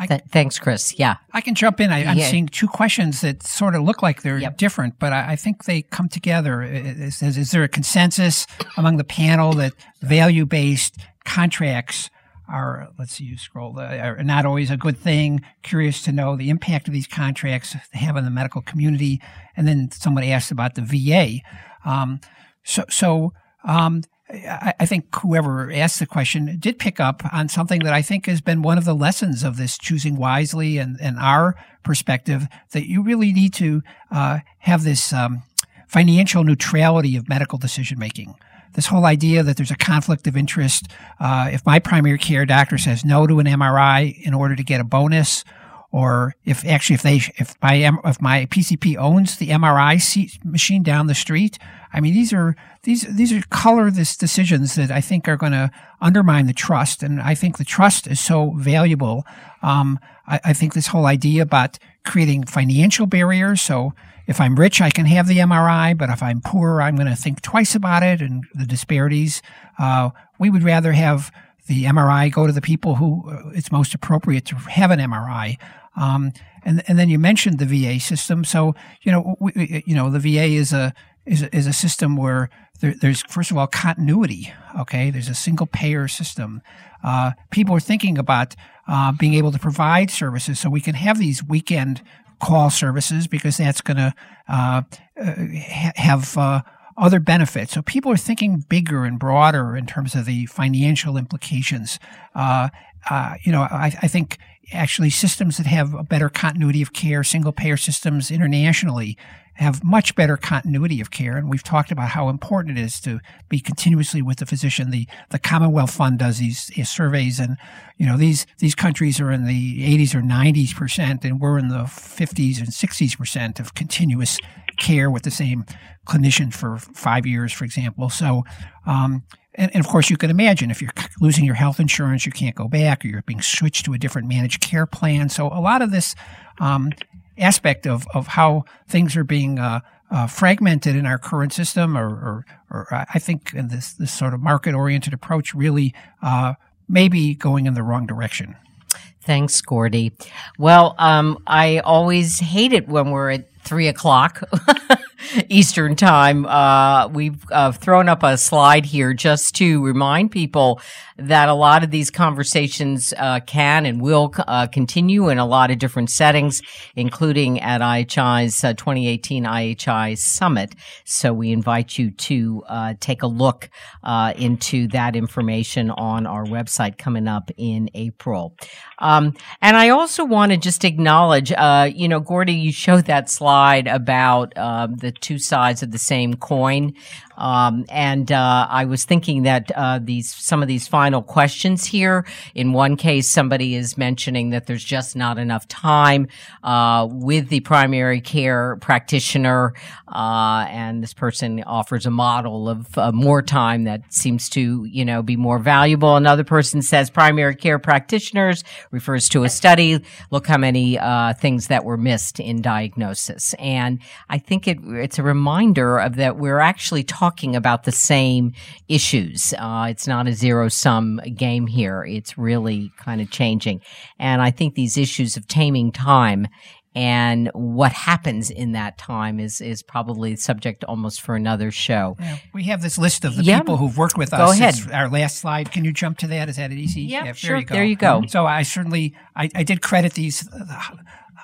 [SPEAKER 2] Th- thanks, Chris. Yeah.
[SPEAKER 5] I can jump in. I, am yeah. seeing two questions that sort of look like they're yep. different, but I, I, think they come together. Is, is, is, there a consensus among the panel that value based contracts are, let's see, you scroll, are not always a good thing? Curious to know the impact of these contracts they have on the medical community. And then somebody asked about the VA. Um, so, so, um, I think whoever asked the question did pick up on something that I think has been one of the lessons of this choosing wisely and, and our perspective that you really need to uh, have this um, financial neutrality of medical decision making. This whole idea that there's a conflict of interest. Uh, if my primary care doctor says no to an MRI in order to get a bonus, or if actually if they if my if my PCP owns the MRI machine down the street, I mean these are these these are colorless decisions that I think are going to undermine the trust, and I think the trust is so valuable. Um, I, I think this whole idea about creating financial barriers. So if I'm rich, I can have the MRI, but if I'm poor, I'm going to think twice about it and the disparities. Uh, we would rather have the MRI go to the people who uh, it's most appropriate to have an MRI. Um, and and then you mentioned the VA system. So you know we, you know the VA is a is a, is a system where there, there's first of all continuity. Okay, there's a single payer system. Uh, people are thinking about uh, being able to provide services, so we can have these weekend call services because that's going to uh, uh have uh, other benefits. So people are thinking bigger and broader in terms of the financial implications. Uh, uh, you know, I, I, think actually systems that have a better continuity of care, single payer systems internationally, have much better continuity of care. And we've talked about how important it is to be continuously with the physician. The the Commonwealth Fund does these, surveys, and you know these these countries are in the 80s or 90s percent, and we're in the 50s and 60s percent of continuous care with the same clinician for five years, for example. So. Um, and, and, of course, you can imagine if you're losing your health insurance, you can't go back, or you're being switched to a different managed care plan. So a lot of this um, aspect of, of how things are being uh, uh, fragmented in our current system, or, or, or, I think in this, this sort of market oriented approach really uh, may be going in the wrong direction.
[SPEAKER 2] Thanks, Gordy. Well, um, I always hate it when we're at three o'clock Eastern Time. Uh, we've uh, thrown up a slide here just to remind people that a lot of these conversations uh, can and will uh, continue in a lot of different settings, including at IHI's uh, 2018 IHI Summit. So we invite you to uh, take a look into that information on our website coming up in April. Um, and I also want to just acknowledge, you know, Gordy, you showed that slide about the two sides of the same coin. Um, and uh, I was thinking that uh, these some of these final questions here. In one case, somebody is mentioning that there's just not enough time uh, with the primary care practitioner, uh, and this person offers a model of uh, more time that seems to you know be more valuable. Another person says primary care practitioners refers to a study. Look how many uh, things that were missed in diagnosis, and I think it, it's a reminder of that we're actually talking talking about the same issues. Uh, it's not a zero sum game here. It's really kind of changing. And I think these issues of taming time and what happens in that time is is probably subject almost for another show.
[SPEAKER 5] Yeah, we have this list of the people who've worked with
[SPEAKER 2] go
[SPEAKER 5] us.
[SPEAKER 2] Ahead.
[SPEAKER 5] It's our last slide. Can you jump to that? Is that easy?
[SPEAKER 2] Yeah,
[SPEAKER 5] yeah
[SPEAKER 2] sure.
[SPEAKER 5] There you go.
[SPEAKER 2] There you go.
[SPEAKER 5] So I certainly I, I did credit these. Uh,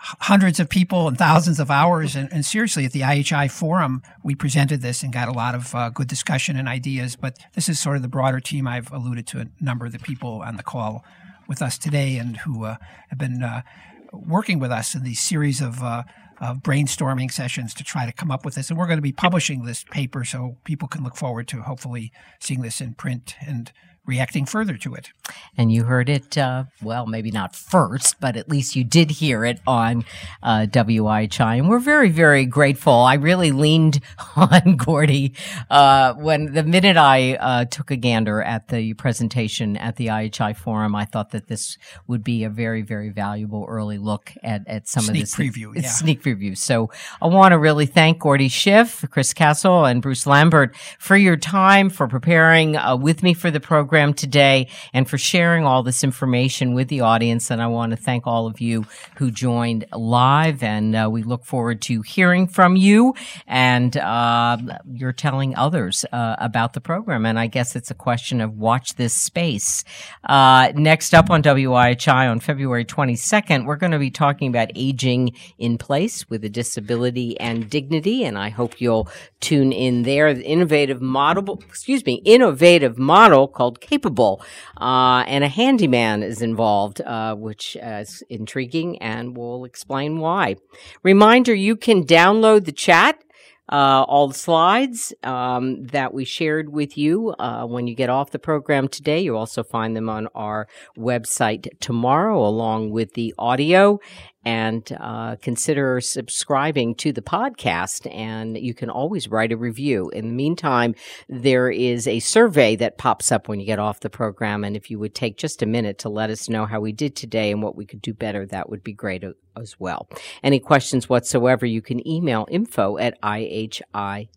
[SPEAKER 5] hundreds of people and thousands of hours. And, and, seriously, at the IHI forum, we presented this and got a lot of uh, good discussion and ideas. But this is sort of the broader team. I've alluded to a number of the people on the call with us today and who uh, have been uh, working with us in these series of. Uh, of brainstorming sessions to try to come up with this. And we're going to be publishing this paper so people can look forward to hopefully seeing this in print and reacting further to it.
[SPEAKER 2] And you heard it, uh, well, maybe not first, but at least you did hear it on uh, WIHI. And we're very, very grateful. I really leaned on Gordy uh, when the minute I uh, took a gander at the presentation at the IHI forum. I thought that this would be a very, very valuable early look at, at some
[SPEAKER 5] sneak
[SPEAKER 2] of this
[SPEAKER 5] preview. Yeah.
[SPEAKER 2] Sneak preview. So I want to really thank Gordy Schiff, Chris Cassel, and Bruce Lambert for your time, for preparing uh, with me for the program program today and for sharing all this information with the audience. And I want to thank all of you who joined live. And uh, we look forward to hearing from you and uh, you're telling others uh, about the program. And I guess it's a question of watch this space. Uh, next up on WIHI on February 22nd, we're going to be talking about aging in place with a disability and dignity. And I hope you'll tune in there. The innovative model, excuse me, innovative model called capable. Uh, and a handyman is involved, uh, which is intriguing, and we'll explain why. Reminder you can download the chat. Uh, all the slides um, that we shared with you uh, when you get off the program today. You'll also find them on our website tomorrow, along with the audio and uh, consider subscribing to the podcast. And you can always write a review. In the meantime, there is a survey that pops up when you get off the program. And if you would take just a minute to let us know how we did today and what we could do better, that would be great as well. Any questions whatsoever, you can email info at ihi.org.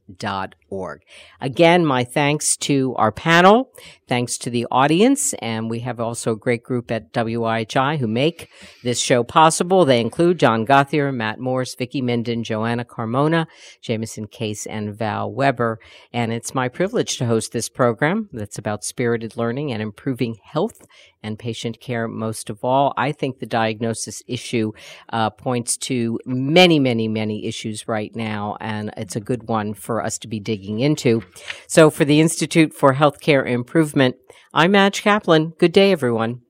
[SPEAKER 2] Again, my thanks to our panel. Thanks to the audience. And we have also a great group at WIHI who make this show possible. They include John Gothier, Matt Morse, Vicki Minden, Joanna Carmona, Jameson Case, and Val Weber. And it's my privilege to host this program that's about spirited learning and improving health and patient care most of all. I think the diagnosis issue uh, points to many, many, many issues right now, and it's a good one for us to be digging into. So for the Institute for Healthcare Improvement, I'm Madge Kaplan. Good day, everyone.